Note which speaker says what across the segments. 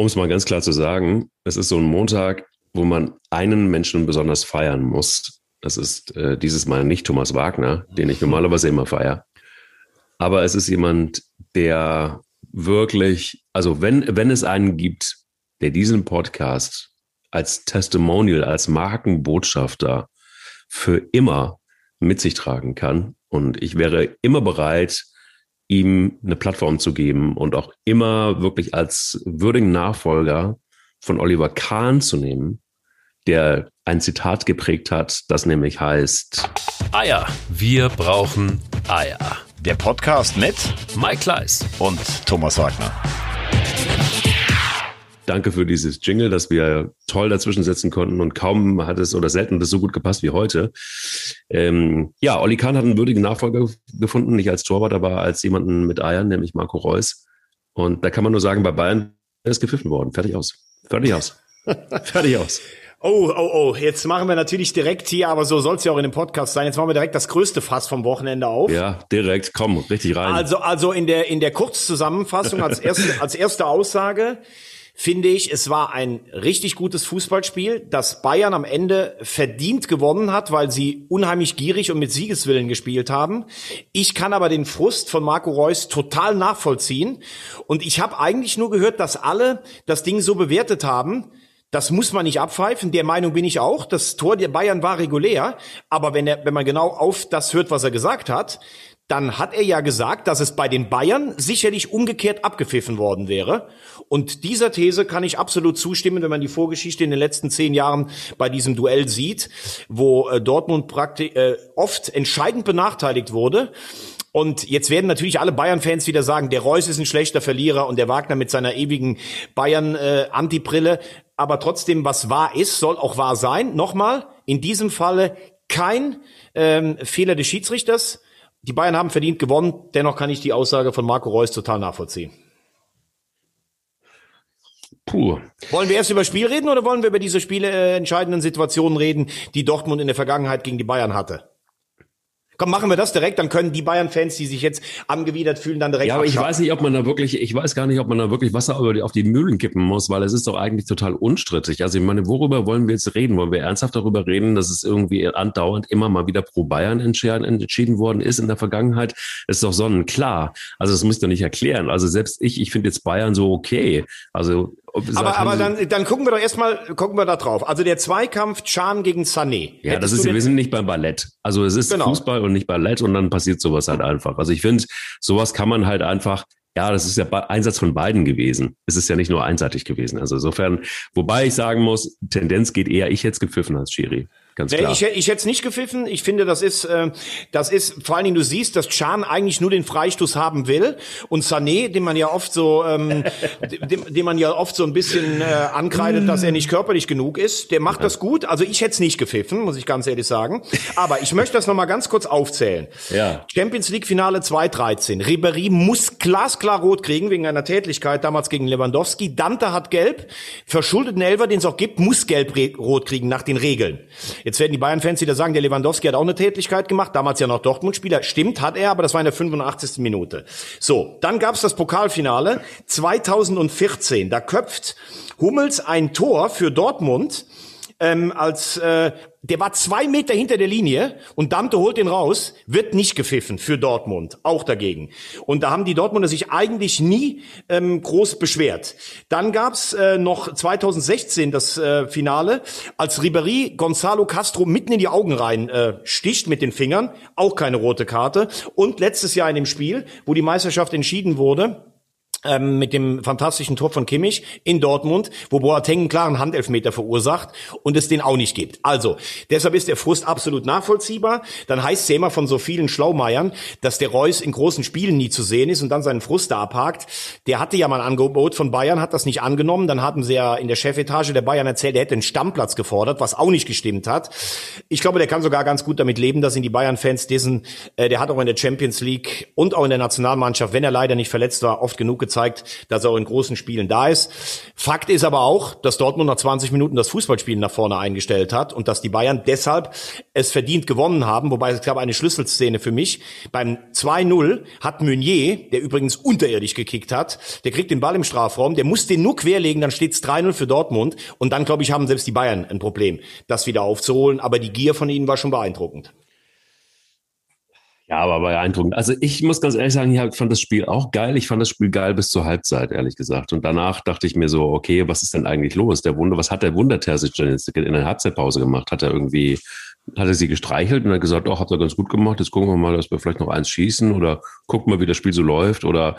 Speaker 1: Um es mal ganz klar zu sagen, es ist so ein Montag, wo man einen Menschen besonders feiern muss. Das ist äh, dieses Mal nicht Thomas Wagner, den ich normalerweise immer feiere. Aber es ist jemand, der wirklich, also wenn, wenn es einen gibt, der diesen Podcast als Testimonial, als Markenbotschafter für immer mit sich tragen kann. Und ich wäre immer bereit, ihm eine Plattform zu geben und auch immer wirklich als würdigen Nachfolger von Oliver Kahn zu nehmen, der ein Zitat geprägt hat, das nämlich heißt
Speaker 2: Eier. Wir brauchen Eier.
Speaker 3: Der Podcast mit
Speaker 2: Mike Kleiss
Speaker 3: und Thomas Wagner.
Speaker 1: Danke für dieses Jingle, das wir toll dazwischen setzen konnten und kaum hat es oder selten hat es so gut gepasst wie heute. Ähm, ja, Olli Kahn hat einen würdigen Nachfolger gefunden, nicht als Torwart, aber als jemanden mit Eiern, nämlich Marco Reus. Und da kann man nur sagen, bei Bayern ist gepfiffen worden. Fertig aus. Fertig aus. Fertig aus.
Speaker 4: Oh, oh, oh, jetzt machen wir natürlich direkt hier, aber so soll es ja auch in dem Podcast sein. Jetzt machen wir direkt das größte Fass vom Wochenende auf.
Speaker 1: Ja, direkt, komm, richtig rein.
Speaker 4: Also, also in der, in der Kurzzusammenfassung als erste, als erste Aussage finde ich, es war ein richtig gutes Fußballspiel, das Bayern am Ende verdient gewonnen hat, weil sie unheimlich gierig und mit Siegeswillen gespielt haben. Ich kann aber den Frust von Marco Reus total nachvollziehen. Und ich habe eigentlich nur gehört, dass alle das Ding so bewertet haben, das muss man nicht abpfeifen. Der Meinung bin ich auch. Das Tor der Bayern war regulär. Aber wenn er, wenn man genau auf das hört, was er gesagt hat, dann hat er ja gesagt, dass es bei den Bayern sicherlich umgekehrt abgepfiffen worden wäre. Und dieser These kann ich absolut zustimmen, wenn man die Vorgeschichte in den letzten zehn Jahren bei diesem Duell sieht, wo äh, Dortmund praktisch äh, oft entscheidend benachteiligt wurde. Und jetzt werden natürlich alle Bayern-Fans wieder sagen, der Reus ist ein schlechter Verlierer und der Wagner mit seiner ewigen Bayern-Antibrille. Äh, Aber trotzdem, was wahr ist, soll auch wahr sein. Nochmal, in diesem Falle kein ähm, Fehler des Schiedsrichters die Bayern haben verdient gewonnen. Dennoch kann ich die Aussage von Marco Reus total nachvollziehen. Puh. Wollen wir erst über Spiel reden oder wollen wir über diese Spiele äh, entscheidenden Situationen reden, die Dortmund in der Vergangenheit gegen die Bayern hatte? Komm, machen wir das direkt, dann können die Bayern-Fans, die sich jetzt angewidert fühlen, dann direkt.
Speaker 1: Ja, aber ich weiß nicht, ob man da wirklich, ich weiß gar nicht, ob man da wirklich Wasser über die, auf die Mühlen kippen muss, weil es ist doch eigentlich total unstrittig. Also ich meine, worüber wollen wir jetzt reden? Wollen wir ernsthaft darüber reden, dass es irgendwie andauernd immer mal wieder pro Bayern entschieden worden ist in der Vergangenheit? Das ist doch sonnenklar. Also das ich doch nicht erklären. Also selbst ich, ich finde jetzt Bayern so okay. Also
Speaker 4: aber, aber dann, dann gucken wir doch erstmal, gucken wir da drauf. Also der Zweikampf Chan gegen Sané.
Speaker 1: Ja, das ist, wir sind nicht beim Ballett. Also es ist genau. Fußball und nicht Ballett und dann passiert sowas halt einfach. Also ich finde, sowas kann man halt einfach, ja, das ist ja Einsatz von beiden gewesen. Es ist ja nicht nur einseitig gewesen. Also insofern, wobei ich sagen muss, Tendenz geht eher, ich es gepfiffen als Schiri. Ganz klar.
Speaker 4: Ich, ich hätte es nicht gepfiffen. Ich finde, das ist, äh, das ist, vor allen Dingen, du siehst, dass Chan eigentlich nur den Freistoß haben will und Sané, den man ja oft so, ähm, dem, dem man ja oft so ein bisschen äh, ankreidet, dass er nicht körperlich genug ist, der macht das gut. Also ich hätte es nicht gepfiffen, muss ich ganz ehrlich sagen. Aber ich möchte das nochmal ganz kurz aufzählen. Ja. Champions League Finale 2013. Ribéry muss glasklar rot kriegen wegen einer Tätlichkeit damals gegen Lewandowski. Dante hat gelb. Verschuldeten Elver, den es auch gibt, muss gelb rot kriegen nach den Regeln. Jetzt werden die Bayern-Fans wieder sagen, der Lewandowski hat auch eine Tätigkeit gemacht, damals ja noch Dortmund-Spieler. Stimmt, hat er, aber das war in der 85. Minute. So, dann gab's das Pokalfinale 2014. Da köpft Hummels ein Tor für Dortmund ähm, als äh, der war zwei Meter hinter der Linie und Dante holt den raus, wird nicht gepfiffen für Dortmund, auch dagegen. Und da haben die Dortmunder sich eigentlich nie ähm, groß beschwert. Dann gab's äh, noch 2016 das äh, Finale, als Ribery Gonzalo Castro mitten in die Augen rein äh, sticht mit den Fingern, auch keine rote Karte. Und letztes Jahr in dem Spiel, wo die Meisterschaft entschieden wurde, ähm, mit dem fantastischen Tor von Kimmich in Dortmund, wo Boateng einen klaren Handelfmeter verursacht und es den auch nicht gibt. Also, deshalb ist der Frust absolut nachvollziehbar. Dann heißt es ja immer von so vielen Schlaumeiern, dass der Reus in großen Spielen nie zu sehen ist und dann seinen Frust da abhakt. Der hatte ja mal ein Angebot von Bayern, hat das nicht angenommen. Dann hatten sie ja in der Chefetage der Bayern erzählt, er hätte einen Stammplatz gefordert, was auch nicht gestimmt hat. Ich glaube, der kann sogar ganz gut damit leben, dass ihn die Bayern-Fans diesen, äh, der hat auch in der Champions League und auch in der Nationalmannschaft, wenn er leider nicht verletzt war, oft genug gezeigt, dass er auch in großen Spielen da ist. Fakt ist aber auch, dass Dortmund nach 20 Minuten das Fußballspielen nach vorne eingestellt hat und dass die Bayern deshalb es verdient gewonnen haben. Wobei es gab eine Schlüsselszene für mich. Beim 2-0 hat Meunier, der übrigens unterirdisch gekickt hat, der kriegt den Ball im Strafraum, der muss den nur querlegen, dann steht es 3-0 für Dortmund. Und dann, glaube ich, haben selbst die Bayern ein Problem, das wieder aufzuholen. Aber die Gier von ihnen war schon beeindruckend.
Speaker 1: Ja, aber beeindruckend. Also ich muss ganz ehrlich sagen, ich fand das Spiel auch geil. Ich fand das Spiel geil bis zur Halbzeit, ehrlich gesagt. Und danach dachte ich mir so, okay, was ist denn eigentlich los? Der Wunder, was hat der Wunder Terzic denn jetzt in der Halbzeitpause gemacht? Hat er irgendwie, hat er sie gestreichelt und hat gesagt, oh, habt ihr ganz gut gemacht, jetzt gucken wir mal, dass wir vielleicht noch eins schießen oder gucken mal, wie das Spiel so läuft oder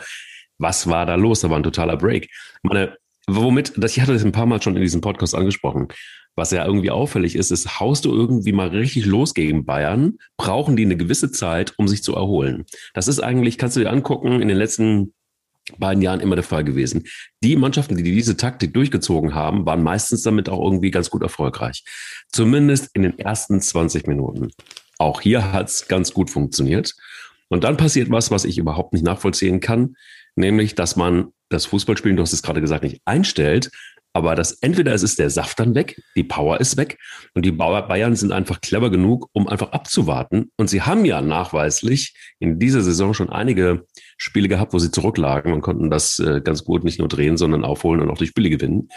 Speaker 1: was war da los? Da war ein totaler Break. Meine, womit, ich hatte das ein paar Mal schon in diesem Podcast angesprochen was ja irgendwie auffällig ist, ist, haust du irgendwie mal richtig los gegen Bayern, brauchen die eine gewisse Zeit, um sich zu erholen. Das ist eigentlich, kannst du dir angucken, in den letzten beiden Jahren immer der Fall gewesen. Die Mannschaften, die diese Taktik durchgezogen haben, waren meistens damit auch irgendwie ganz gut erfolgreich. Zumindest in den ersten 20 Minuten. Auch hier hat es ganz gut funktioniert. Und dann passiert was, was ich überhaupt nicht nachvollziehen kann, nämlich, dass man das Fußballspielen, du hast es gerade gesagt, nicht einstellt, aber das entweder es ist der Saft dann weg, die Power ist weg und die Bayern sind einfach clever genug, um einfach abzuwarten. Und sie haben ja nachweislich in dieser Saison schon einige Spiele gehabt, wo sie zurücklagen und konnten das äh, ganz gut nicht nur drehen, sondern aufholen und auch die Spiele gewinnen.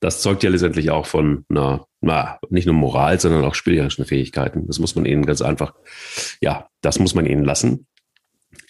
Speaker 1: Das zeugt ja letztendlich auch von einer, na, nicht nur Moral, sondern auch spielerischen Fähigkeiten. Das muss man ihnen ganz einfach, ja, das muss man ihnen lassen.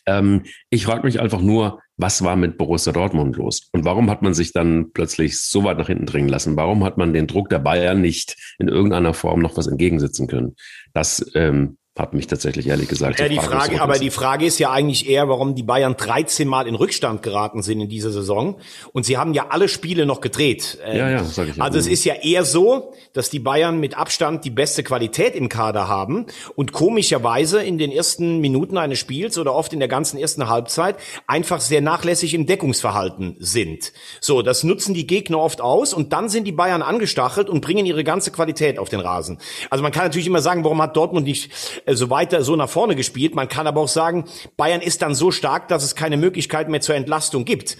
Speaker 1: Ähm, ich frage mich einfach nur, was war mit Borussia Dortmund los? Und warum hat man sich dann plötzlich so weit nach hinten dringen lassen? Warum hat man den Druck der Bayern nicht in irgendeiner Form noch was entgegensetzen können? Das ähm, hat mich tatsächlich ehrlich gesagt.
Speaker 4: Ja, die Frage, aber die Frage ist ja eigentlich eher, warum die Bayern 13 Mal in Rückstand geraten sind in dieser Saison. Und sie haben ja alle Spiele noch gedreht.
Speaker 1: Ja, ja, sag ich.
Speaker 4: Also es ist ja eher so, dass die Bayern mit Abstand die beste Qualität im Kader haben und komischerweise in den ersten Minuten eines Spiels oder oft in der ganzen ersten Halbzeit einfach sehr nachlässig im Deckungsverhalten sind. So, das nutzen die Gegner oft aus und dann sind die Bayern angestachelt und bringen ihre ganze Qualität auf den Rasen. Also man kann natürlich immer sagen, warum hat Dortmund nicht äh, so weiter, so nach vorne gespielt. Man kann aber auch sagen, Bayern ist dann so stark, dass es keine Möglichkeit mehr zur Entlastung gibt.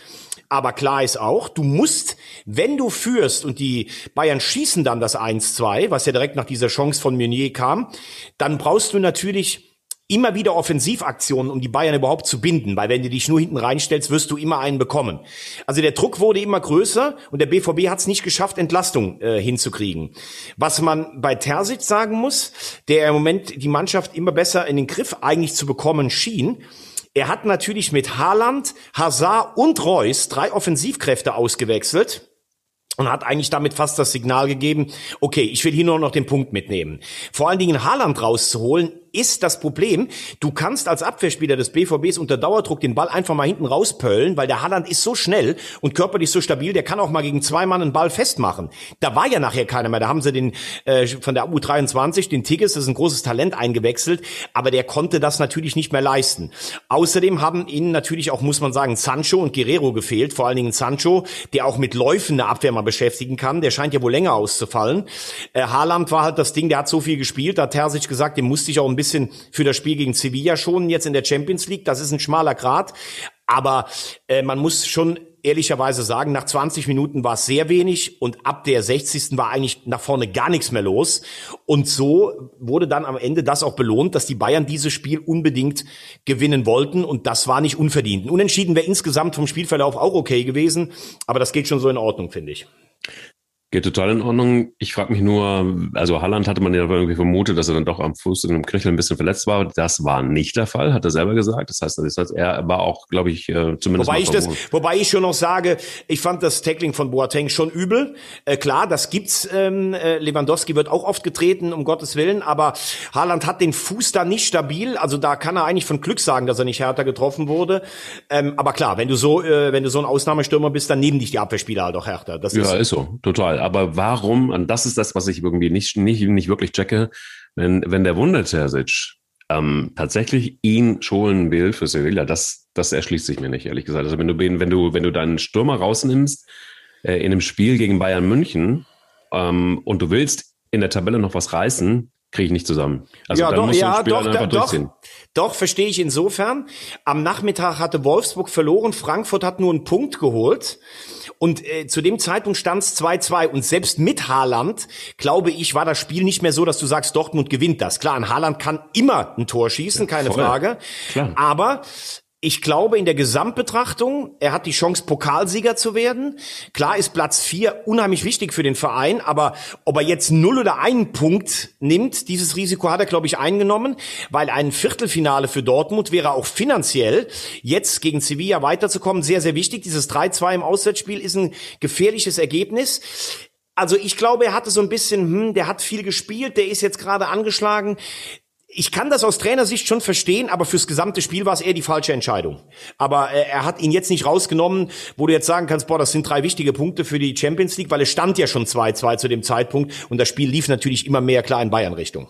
Speaker 4: Aber klar ist auch, du musst, wenn du führst und die Bayern schießen dann das 1-2, was ja direkt nach dieser Chance von Meunier kam, dann brauchst du natürlich immer wieder Offensivaktionen, um die Bayern überhaupt zu binden, weil wenn du dich nur hinten reinstellst, wirst du immer einen bekommen. Also der Druck wurde immer größer und der BVB hat es nicht geschafft, Entlastung äh, hinzukriegen. Was man bei Terzic sagen muss, der im Moment die Mannschaft immer besser in den Griff eigentlich zu bekommen schien, er hat natürlich mit Haaland, Hazard und Reus drei Offensivkräfte ausgewechselt und hat eigentlich damit fast das Signal gegeben, okay, ich will hier nur noch den Punkt mitnehmen. Vor allen Dingen Haaland rauszuholen, ist das Problem. Du kannst als Abwehrspieler des BVBs unter Dauerdruck den Ball einfach mal hinten rauspöllen, weil der Haaland ist so schnell und körperlich so stabil, der kann auch mal gegen zwei Mann einen Ball festmachen. Da war ja nachher keiner mehr. Da haben sie den äh, von der U23, den Tigges, das ist ein großes Talent eingewechselt, aber der konnte das natürlich nicht mehr leisten. Außerdem haben ihnen natürlich auch, muss man sagen, Sancho und Guerrero gefehlt, vor allen Dingen Sancho, der auch mit Läufen eine Abwehr mal beschäftigen kann. Der scheint ja wohl länger auszufallen. Äh, Haaland war halt das Ding, der hat so viel gespielt, da hat Terzic gesagt, dem musste ich auch ein bisschen bisschen für das Spiel gegen Sevilla schonen, jetzt in der Champions League. Das ist ein schmaler Grad. Aber äh, man muss schon ehrlicherweise sagen, nach 20 Minuten war es sehr wenig und ab der 60. war eigentlich nach vorne gar nichts mehr los. Und so wurde dann am Ende das auch belohnt, dass die Bayern dieses Spiel unbedingt gewinnen wollten und das war nicht unverdient. Unentschieden wäre insgesamt vom Spielverlauf auch okay gewesen, aber das geht schon so in Ordnung, finde ich.
Speaker 1: Geht total in Ordnung. Ich frage mich nur, also Halland hatte man ja irgendwie vermutet, dass er dann doch am Fuß in einem Knöchel ein bisschen verletzt war. Das war nicht der Fall, hat er selber gesagt. Das heißt, das heißt er war auch, glaube ich, äh, zumindest.
Speaker 4: Wobei ich das, wobei ich schon noch sage, ich fand das Tackling von Boateng schon übel. Äh, klar, das gibt's. Ähm, äh, Lewandowski wird auch oft getreten, um Gottes Willen, aber Haaland hat den Fuß da nicht stabil. Also da kann er eigentlich von Glück sagen, dass er nicht härter getroffen wurde. Ähm, aber klar, wenn du so, äh, wenn du so ein Ausnahmestürmer bist, dann nehmen dich die Abwehrspieler halt auch härter.
Speaker 1: Das ja, ist, ist so, total aber warum, und das ist das, was ich irgendwie nicht, nicht, nicht wirklich checke, wenn, wenn der Wunder Terzic ähm, tatsächlich ihn schonen will für Sevilla, das, das erschließt sich mir nicht, ehrlich gesagt. Also wenn du, wenn du, wenn du deinen Stürmer rausnimmst äh, in einem Spiel gegen Bayern München ähm, und du willst in der Tabelle noch was reißen, kriege ich nicht zusammen.
Speaker 4: Also ja, dann doch, muss ja, doch, einfach doch, doch, verstehe ich insofern. Am Nachmittag hatte Wolfsburg verloren, Frankfurt hat nur einen Punkt geholt. Und äh, zu dem Zeitpunkt stand es 2-2. Und selbst mit Haaland, glaube ich, war das Spiel nicht mehr so, dass du sagst, Dortmund gewinnt das. Klar, ein Haaland kann immer ein Tor schießen, keine Voll. Frage. Klar. Aber ich glaube, in der Gesamtbetrachtung, er hat die Chance, Pokalsieger zu werden. Klar ist Platz vier unheimlich wichtig für den Verein, aber ob er jetzt null oder einen Punkt nimmt, dieses Risiko hat er, glaube ich, eingenommen, weil ein Viertelfinale für Dortmund wäre auch finanziell, jetzt gegen Sevilla weiterzukommen, sehr, sehr wichtig. Dieses 3-2 im Auswärtsspiel ist ein gefährliches Ergebnis. Also ich glaube, er hatte so ein bisschen, hm, der hat viel gespielt, der ist jetzt gerade angeschlagen ich kann das aus Trainersicht schon verstehen, aber fürs gesamte Spiel war es eher die falsche Entscheidung. Aber äh, er hat ihn jetzt nicht rausgenommen, wo du jetzt sagen kannst, boah, das sind drei wichtige Punkte für die Champions League, weil es stand ja schon 2-2 zu dem Zeitpunkt und das Spiel lief natürlich immer mehr klar in Bayern-Richtung.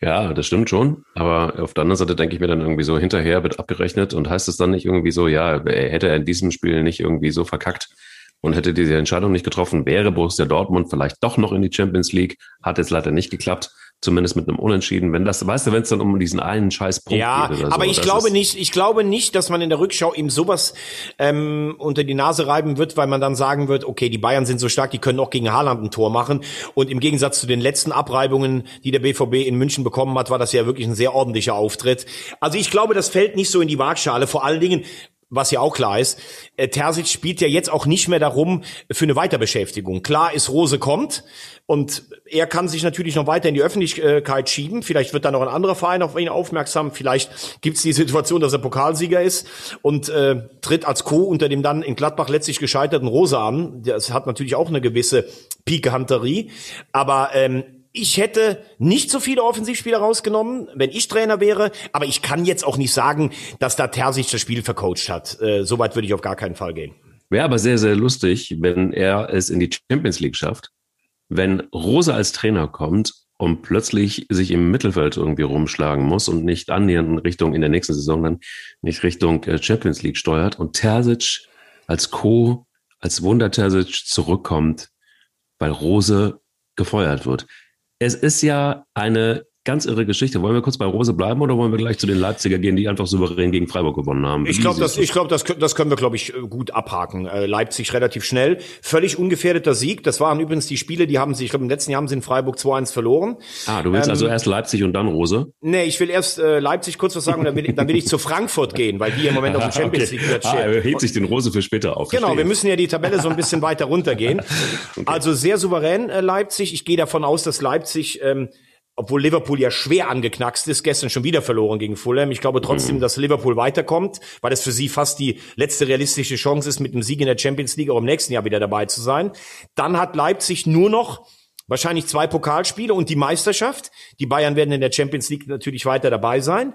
Speaker 1: Ja, das stimmt schon. Aber auf der anderen Seite denke ich mir dann irgendwie so, hinterher wird abgerechnet und heißt es dann nicht irgendwie so, ja, hätte er in diesem Spiel nicht irgendwie so verkackt und hätte diese Entscheidung nicht getroffen, wäre Borussia Dortmund vielleicht doch noch in die Champions League, hat jetzt leider nicht geklappt zumindest mit einem Unentschieden, wenn das, weißt du, wenn es dann um diesen einen scheiß Punkt
Speaker 4: ja, geht so. aber ich glaube nicht, ich glaube nicht, dass man in der Rückschau ihm sowas ähm, unter die Nase reiben wird, weil man dann sagen wird, okay, die Bayern sind so stark, die können auch gegen Haaland ein Tor machen und im Gegensatz zu den letzten Abreibungen, die der BVB in München bekommen hat, war das ja wirklich ein sehr ordentlicher Auftritt. Also ich glaube, das fällt nicht so in die Waagschale, vor allen Dingen, was ja auch klar ist, äh, Terzic spielt ja jetzt auch nicht mehr darum für eine Weiterbeschäftigung. Klar ist, Rose kommt und er kann sich natürlich noch weiter in die Öffentlichkeit schieben. Vielleicht wird dann noch ein anderer Verein auf ihn aufmerksam. Vielleicht gibt es die Situation, dass er Pokalsieger ist und äh, tritt als Co. unter dem dann in Gladbach letztlich gescheiterten Rose an. Das hat natürlich auch eine gewisse Pikehanterie. Aber ähm, ich hätte nicht so viele Offensivspieler rausgenommen, wenn ich Trainer wäre, aber ich kann jetzt auch nicht sagen, dass da Terzic das Spiel vercoacht hat. Äh, Soweit würde ich auf gar keinen Fall gehen.
Speaker 1: Wäre aber sehr, sehr lustig, wenn er es in die Champions League schafft, wenn Rose als Trainer kommt und plötzlich sich im Mittelfeld irgendwie rumschlagen muss und nicht annähernd in Richtung in der nächsten Saison dann nicht Richtung äh, Champions League steuert und Terzic als Co, als Wunder Terzic zurückkommt, weil Rose gefeuert wird. Es ist ja eine ganz irre Geschichte. Wollen wir kurz bei Rose bleiben oder wollen wir gleich zu den Leipziger gehen, die einfach souverän gegen Freiburg gewonnen haben?
Speaker 4: Ich glaube, das, ich glaube, das, das können wir, glaube ich, gut abhaken. Äh, Leipzig relativ schnell. Völlig ungefährdeter Sieg. Das waren übrigens die Spiele, die haben sie, ich glaube, im letzten Jahr haben sie in Freiburg 2-1 verloren.
Speaker 1: Ah, du willst ähm, also erst Leipzig und dann Rose?
Speaker 4: Nee, ich will erst äh, Leipzig kurz was sagen und dann will, ich, dann will ich zu Frankfurt gehen, weil die im Moment auf dem Champions League Platz
Speaker 1: stehen. Ah, er hebt sich den Rose für später auf.
Speaker 4: Genau, wir müssen ja die Tabelle so ein bisschen weiter runtergehen. okay. Also sehr souverän äh, Leipzig. Ich gehe davon aus, dass Leipzig ähm, obwohl Liverpool ja schwer angeknackst ist, gestern schon wieder verloren gegen Fulham. Ich glaube trotzdem, mhm. dass Liverpool weiterkommt, weil es für sie fast die letzte realistische Chance ist, mit einem Sieg in der Champions League auch im nächsten Jahr wieder dabei zu sein. Dann hat Leipzig nur noch wahrscheinlich zwei Pokalspiele und die Meisterschaft. Die Bayern werden in der Champions League natürlich weiter dabei sein.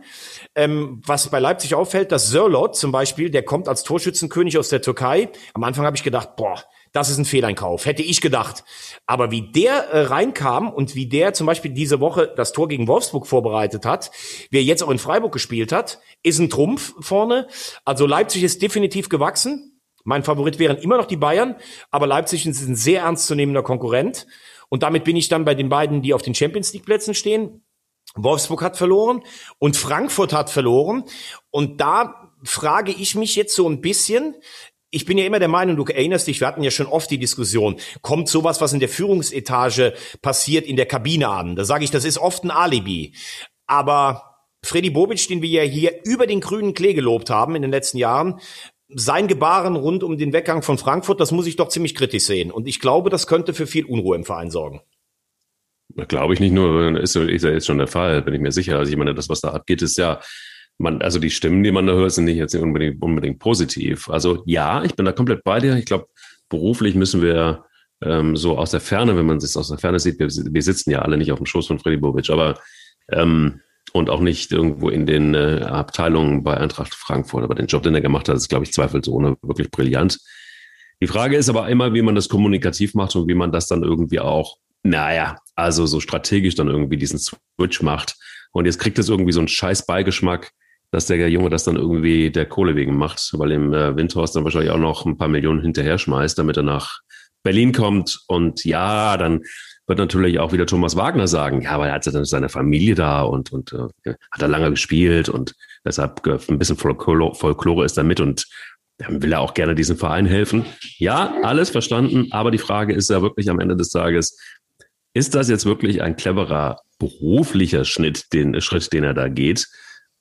Speaker 4: Ähm, was bei Leipzig auffällt, dass Sörlot zum Beispiel, der kommt als Torschützenkönig aus der Türkei. Am Anfang habe ich gedacht, boah, das ist ein Fehleinkauf, hätte ich gedacht. Aber wie der äh, reinkam und wie der zum Beispiel diese Woche das Tor gegen Wolfsburg vorbereitet hat, wie er jetzt auch in Freiburg gespielt hat, ist ein Trumpf vorne. Also Leipzig ist definitiv gewachsen. Mein Favorit wären immer noch die Bayern, aber Leipzig ist ein sehr ernstzunehmender Konkurrent. Und damit bin ich dann bei den beiden, die auf den Champions League Plätzen stehen. Wolfsburg hat verloren und Frankfurt hat verloren. Und da frage ich mich jetzt so ein bisschen, ich bin ja immer der Meinung, du erinnerst dich, wir hatten ja schon oft die Diskussion, kommt sowas, was in der Führungsetage passiert, in der Kabine an? Da sage ich, das ist oft ein Alibi. Aber Freddy Bobic, den wir ja hier über den grünen Klee gelobt haben in den letzten Jahren, sein Gebaren rund um den Weggang von Frankfurt, das muss ich doch ziemlich kritisch sehen. Und ich glaube, das könnte für viel Unruhe im Verein sorgen.
Speaker 1: Glaube ich nicht nur, ist, ist ja jetzt schon der Fall, bin ich mir sicher. Also ich meine, das, was da abgeht, ist ja man, also die Stimmen, die man da hört, sind nicht jetzt unbedingt, unbedingt positiv. Also ja, ich bin da komplett bei dir. Ich glaube, beruflich müssen wir ähm, so aus der Ferne, wenn man es aus der Ferne sieht, wir, wir, sitzen ja alle nicht auf dem Schoß von Freddy Bobic, aber ähm, und auch nicht irgendwo in den äh, Abteilungen bei Eintracht Frankfurt. Aber den Job, den er gemacht hat, ist, glaube ich, zweifelsohne wirklich brillant. Die Frage ist aber immer, wie man das kommunikativ macht und wie man das dann irgendwie auch, naja, also so strategisch dann irgendwie diesen Switch macht. Und jetzt kriegt es irgendwie so einen scheiß Beigeschmack, dass der Junge das dann irgendwie der Kohle wegen macht, weil im äh, Windhorst dann wahrscheinlich auch noch ein paar Millionen hinterher schmeißt, damit er nach Berlin kommt. Und ja, dann wird natürlich auch wieder Thomas Wagner sagen, ja, aber er hat seine Familie da und, und äh, hat er lange gespielt und deshalb ein bisschen Folklore, Folklore ist da mit und dann will er auch gerne diesem Verein helfen. Ja, alles verstanden, aber die Frage ist ja wirklich am Ende des Tages, ist das jetzt wirklich ein cleverer beruflicher Schnitt, den Schritt, den er da geht?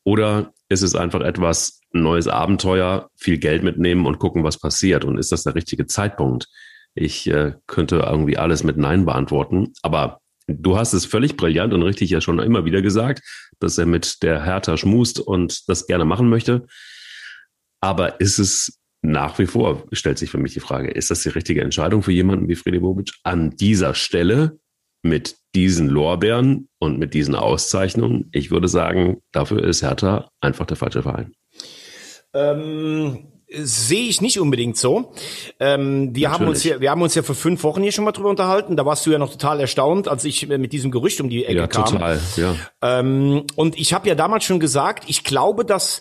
Speaker 1: Oder ist es einfach etwas neues Abenteuer, viel Geld mitnehmen und gucken, was passiert? Und ist das der richtige Zeitpunkt? Ich äh, könnte irgendwie alles mit Nein beantworten, aber du hast es völlig brillant und richtig ja schon immer wieder gesagt, dass er mit der Hertha schmust und das gerne machen möchte. Aber ist es nach wie vor, stellt sich für mich die Frage, ist das die richtige Entscheidung für jemanden wie Freddy Bobic an dieser Stelle mit diesen Lorbeeren und mit diesen Auszeichnungen? Ich würde sagen, dafür ist Hertha einfach der falsche Verein.
Speaker 4: Ähm, sehe ich nicht unbedingt so. Ähm, wir haben uns ja, wir haben uns ja vor fünf Wochen hier schon mal drüber unterhalten. Da warst du ja noch total erstaunt, als ich mit diesem Gerücht um die Ecke
Speaker 1: ja,
Speaker 4: kam.
Speaker 1: Total, ja.
Speaker 4: Ähm, und ich habe ja damals schon gesagt, ich glaube, dass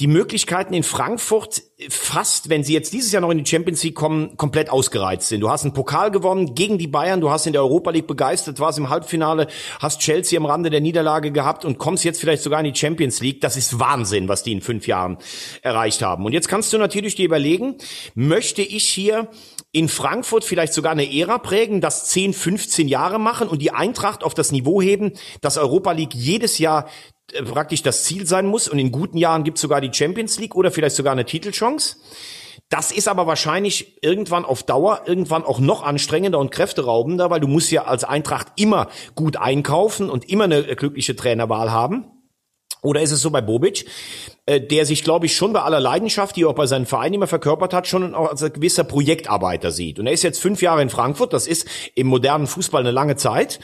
Speaker 4: die Möglichkeiten in Frankfurt fast, wenn sie jetzt dieses Jahr noch in die Champions League kommen, komplett ausgereizt sind. Du hast einen Pokal gewonnen gegen die Bayern, du hast in der Europa League begeistert, warst im Halbfinale, hast Chelsea am Rande der Niederlage gehabt und kommst jetzt vielleicht sogar in die Champions League. Das ist Wahnsinn, was die in fünf Jahren erreicht haben. Und jetzt kannst du natürlich dir überlegen, möchte ich hier in Frankfurt vielleicht sogar eine Ära prägen, das 10, 15 Jahre machen und die Eintracht auf das Niveau heben, dass Europa League jedes Jahr äh, praktisch das Ziel sein muss und in guten Jahren gibt es sogar die Champions League oder vielleicht sogar eine Titelchance. Das ist aber wahrscheinlich irgendwann auf Dauer, irgendwann auch noch anstrengender und kräfteraubender, weil du musst ja als Eintracht immer gut einkaufen und immer eine glückliche Trainerwahl haben. Oder ist es so bei Bobic, äh, der sich, glaube ich, schon bei aller Leidenschaft, die er auch bei seinen Vereinen immer verkörpert hat, schon auch als gewisser Projektarbeiter sieht. Und er ist jetzt fünf Jahre in Frankfurt, das ist im modernen Fußball eine lange Zeit.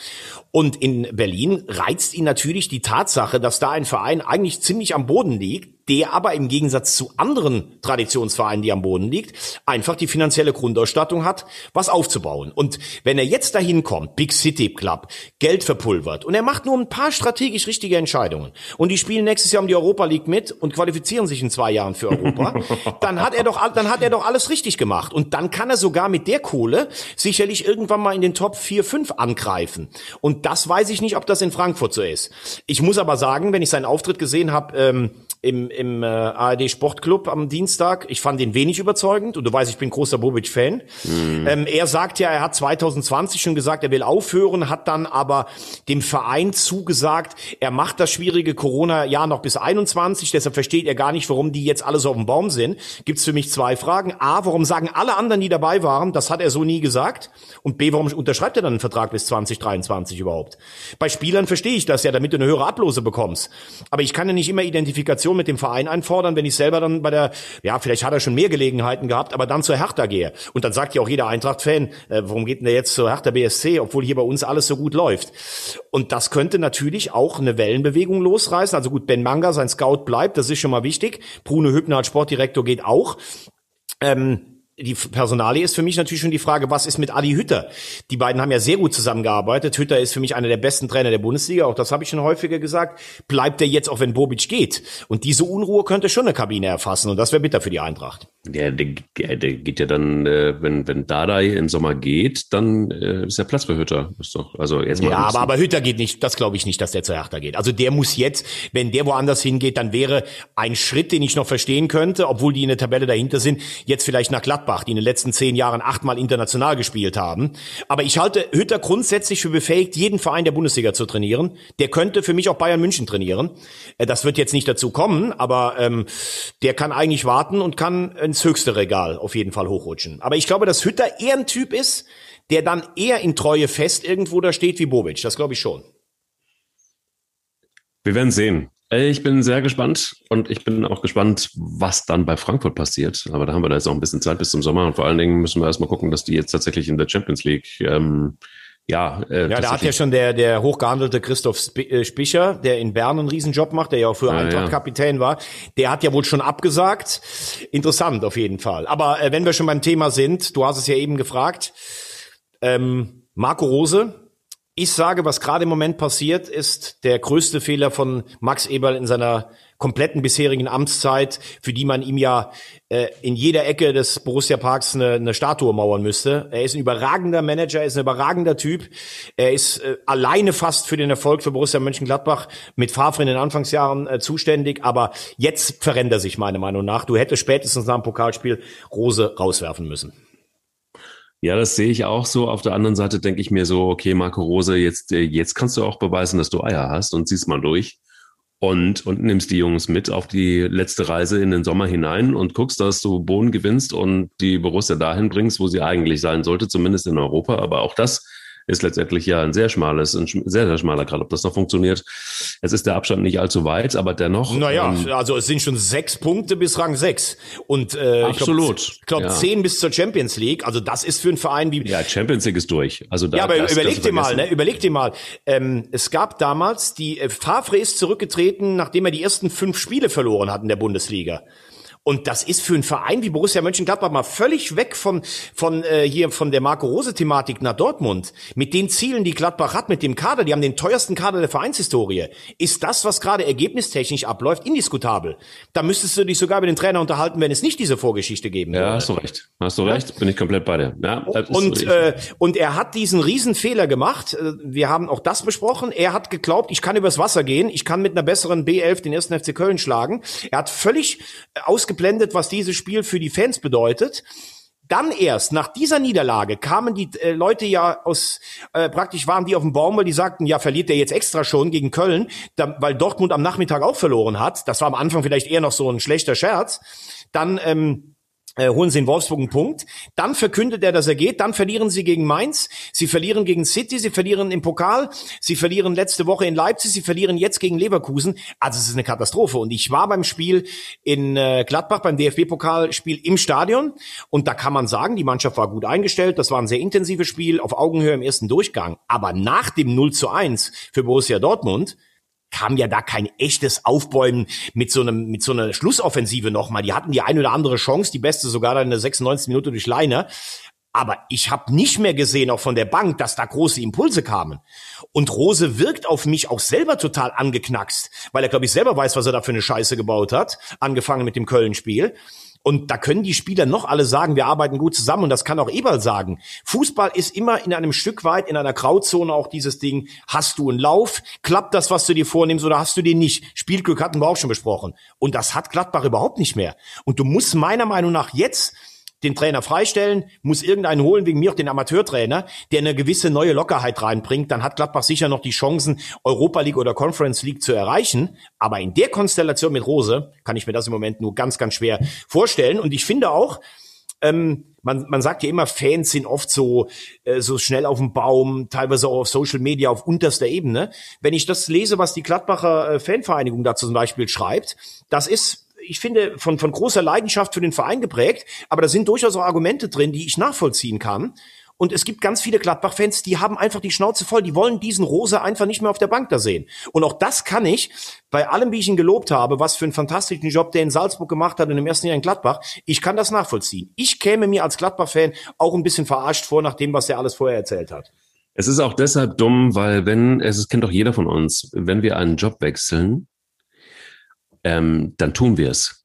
Speaker 4: Und in Berlin reizt ihn natürlich die Tatsache, dass da ein Verein eigentlich ziemlich am Boden liegt, der aber im Gegensatz zu anderen Traditionsvereinen, die am Boden liegt, einfach die finanzielle Grundausstattung hat, was aufzubauen. Und wenn er jetzt dahin kommt, Big City Club, Geld verpulvert und er macht nur ein paar strategisch richtige Entscheidungen und die spielen nächstes Jahr um die Europa League mit und qualifizieren sich in zwei Jahren für Europa, dann hat er doch, dann hat er doch alles richtig gemacht und dann kann er sogar mit der Kohle sicherlich irgendwann mal in den Top 4, 5 angreifen. Und das weiß ich nicht, ob das in Frankfurt so ist. Ich muss aber sagen, wenn ich seinen Auftritt gesehen habe, ähm, im, im äh, ARD Sportclub am Dienstag. Ich fand ihn wenig überzeugend und du weißt, ich bin großer Bobic-Fan. Mhm. Ähm, er sagt ja, er hat 2020 schon gesagt, er will aufhören, hat dann aber dem Verein zugesagt, er macht das schwierige Corona-Jahr noch bis 21, deshalb versteht er gar nicht, warum die jetzt alle so auf dem Baum sind. Gibt's für mich zwei Fragen. A, warum sagen alle anderen, die dabei waren, das hat er so nie gesagt? Und B, warum unterschreibt er dann einen Vertrag bis 2023 überhaupt? Bei Spielern verstehe ich das ja, damit du eine höhere Ablose bekommst. Aber ich kann ja nicht immer Identifikation Kommunikation mit dem Verein einfordern, wenn ich selber dann bei der, ja, vielleicht hat er schon mehr Gelegenheiten gehabt, aber dann zur Hertha gehe. Und dann sagt ja auch jeder Eintracht-Fan, äh, warum geht denn der jetzt zur Hertha BSC, obwohl hier bei uns alles so gut läuft? Und das könnte natürlich auch eine Wellenbewegung losreißen. Also gut, Ben Manga, sein Scout bleibt, das ist schon mal wichtig. Bruno Hübner als Sportdirektor geht auch. Ähm, die Personalie ist für mich natürlich schon die Frage, was ist mit Adi Hütter? Die beiden haben ja sehr gut zusammengearbeitet. Hütter ist für mich einer der besten Trainer der Bundesliga, auch das habe ich schon häufiger gesagt. Bleibt er jetzt auch, wenn Bobic geht? Und diese Unruhe könnte schon eine Kabine erfassen und das wäre bitter für die Eintracht.
Speaker 1: Ja, der, der geht ja dann, äh, wenn, wenn Dardai im Sommer geht, dann äh, ist ja Platz für Hütter. Ist doch, also jetzt mal
Speaker 4: ja, aber, aber Hütter geht nicht, das glaube ich nicht, dass der zu Hertha geht. Also der muss jetzt, wenn der woanders hingeht, dann wäre ein Schritt, den ich noch verstehen könnte, obwohl die in der Tabelle dahinter sind, jetzt vielleicht nach Gladbach Gladbach, die in den letzten zehn Jahren achtmal international gespielt haben. Aber ich halte Hütter grundsätzlich für befähigt, jeden Verein der Bundesliga zu trainieren. Der könnte für mich auch Bayern München trainieren. Äh, das wird jetzt nicht dazu kommen, aber ähm, der kann eigentlich warten und kann ins höchste Regal auf jeden Fall hochrutschen. Aber ich glaube, dass Hütter eher ein Typ ist, der dann eher in Treue fest irgendwo da steht wie Bobic. Das glaube ich schon.
Speaker 1: Wir werden sehen. Äh, ich bin sehr gespannt und ich bin auch gespannt, was dann bei Frankfurt passiert. Aber da haben wir da jetzt auch ein bisschen Zeit bis zum Sommer und vor allen Dingen müssen wir erstmal gucken, dass die jetzt tatsächlich in der Champions League ähm, ja,
Speaker 4: äh, ja, da hat ja schon der, der hochgehandelte Christoph äh, Spicher, der in Bern einen Riesenjob macht, der ja auch für ah, Eintracht Kapitän war, der hat ja wohl schon abgesagt. Interessant auf jeden Fall. Aber äh, wenn wir schon beim Thema sind, du hast es ja eben gefragt, ähm, Marco Rose, Ich sage, was gerade im Moment passiert, ist der größte Fehler von Max Eberl in seiner kompletten bisherigen Amtszeit, für die man ihm ja äh, in jeder Ecke des Borussia Parks eine, eine Statue mauern müsste. Er ist ein überragender Manager, er ist ein überragender Typ. Er ist äh, alleine fast für den Erfolg für Borussia Mönchengladbach mit Favre in den Anfangsjahren äh, zuständig. Aber jetzt verrennt er sich meiner Meinung nach. Du hättest spätestens nach dem Pokalspiel Rose rauswerfen müssen.
Speaker 1: Ja, das sehe ich auch so. Auf der anderen Seite denke ich mir so, okay, Marco Rose, jetzt, äh, jetzt kannst du auch beweisen, dass du Eier hast und ziehst mal durch und, und nimmst die Jungs mit auf die letzte Reise in den Sommer hinein und guckst, dass du Boden gewinnst und die Borussia dahin bringst, wo sie eigentlich sein sollte, zumindest in Europa. Aber auch das ist letztendlich ja ein sehr schmales, ein sehr, sehr schmaler Grad. Ob das noch funktioniert, es ist der Abstand nicht allzu weit, aber dennoch.
Speaker 4: Naja, ähm, also es sind schon sechs Punkte bis Rang sechs. Und äh,
Speaker 1: absolut.
Speaker 4: ich glaube, glaub, ja. zehn bis zur Champions League. Also das ist für einen Verein wie.
Speaker 1: Ja, Champions League ist durch. Also da,
Speaker 4: ja, aber das, überleg dir mal, ne? Überleg dir mal. Ähm, es gab damals die äh, Favre ist zurückgetreten, nachdem er die ersten fünf Spiele verloren hat in der Bundesliga. Und das ist für einen Verein wie Borussia Mönchengladbach mal völlig weg von, von äh, hier von der Marco Rose-Thematik nach Dortmund. Mit den Zielen, die Gladbach hat, mit dem Kader, die haben den teuersten Kader der Vereinshistorie. Ist das, was gerade ergebnistechnisch abläuft, indiskutabel. Da müsstest du dich sogar mit den Trainer unterhalten, wenn es nicht diese Vorgeschichte geben
Speaker 1: würde. Ja, hast du recht. Hast du recht, bin ich komplett bei dir. Ja,
Speaker 4: und, äh, und er hat diesen Riesenfehler gemacht. Äh, wir haben auch das besprochen. Er hat geglaubt, ich kann übers Wasser gehen, ich kann mit einer besseren B11 den ersten FC Köln schlagen. Er hat völlig ausge ausgeblendet, was dieses Spiel für die Fans bedeutet. Dann erst nach dieser Niederlage kamen die äh, Leute ja aus äh, praktisch waren die auf dem Baum, weil die sagten, ja verliert der jetzt extra schon gegen Köln, da, weil Dortmund am Nachmittag auch verloren hat. Das war am Anfang vielleicht eher noch so ein schlechter Scherz. Dann ähm, äh, holen sie in Wolfsburg einen Punkt. Dann verkündet er, dass er geht. Dann verlieren sie gegen Mainz. Sie verlieren gegen City. Sie verlieren im Pokal. Sie verlieren letzte Woche in Leipzig. Sie verlieren jetzt gegen Leverkusen. Also es ist eine Katastrophe. Und ich war beim Spiel in äh, Gladbach, beim DFB-Pokalspiel im Stadion. Und da kann man sagen, die Mannschaft war gut eingestellt. Das war ein sehr intensives Spiel auf Augenhöhe im ersten Durchgang. Aber nach dem 0 zu 1 für Borussia Dortmund kam ja da kein echtes Aufbäumen mit so einem mit so einer Schlussoffensive nochmal. Die hatten die eine oder andere Chance, die beste sogar dann in der 96. Minute durch Leiner. Aber ich habe nicht mehr gesehen, auch von der Bank, dass da große Impulse kamen. Und Rose wirkt auf mich auch selber total angeknackst, weil er, glaube ich, selber weiß, was er da für eine Scheiße gebaut hat, angefangen mit dem Köln-Spiel. Und da können die Spieler noch alle sagen, wir arbeiten gut zusammen. Und das kann auch Eberl sagen. Fußball ist immer in einem Stück weit, in einer Grauzone auch dieses Ding. Hast du einen Lauf? Klappt das, was du dir vornimmst oder hast du den nicht? Spielglück hatten wir auch schon besprochen. Und das hat Gladbach überhaupt nicht mehr. Und du musst meiner Meinung nach jetzt den Trainer freistellen, muss irgendeinen holen, wegen mir auch den Amateurtrainer, der eine gewisse neue Lockerheit reinbringt, dann hat Gladbach sicher noch die Chancen, Europa League oder Conference League zu erreichen. Aber in der Konstellation mit Rose kann ich mir das im Moment nur ganz, ganz schwer vorstellen. Und ich finde auch, ähm, man, man sagt ja immer, Fans sind oft so, äh, so schnell auf dem Baum, teilweise auch auf Social Media auf unterster Ebene. Wenn ich das lese, was die Gladbacher äh, Fanvereinigung da zum Beispiel schreibt, das ist ich finde, von, von großer Leidenschaft für den Verein geprägt, aber da sind durchaus auch Argumente drin, die ich nachvollziehen kann. Und es gibt ganz viele Gladbach-Fans, die haben einfach die Schnauze voll, die wollen diesen Rose einfach nicht mehr auf der Bank da sehen. Und auch das kann ich, bei allem, wie ich ihn gelobt habe, was für einen fantastischen Job der in Salzburg gemacht hat und im ersten Jahr in Gladbach, ich kann das nachvollziehen. Ich käme mir als Gladbach-Fan auch ein bisschen verarscht vor, nach dem, was er alles vorher erzählt hat.
Speaker 1: Es ist auch deshalb dumm, weil wenn, es kennt doch jeder von uns, wenn wir einen Job wechseln, ähm, dann tun wir es.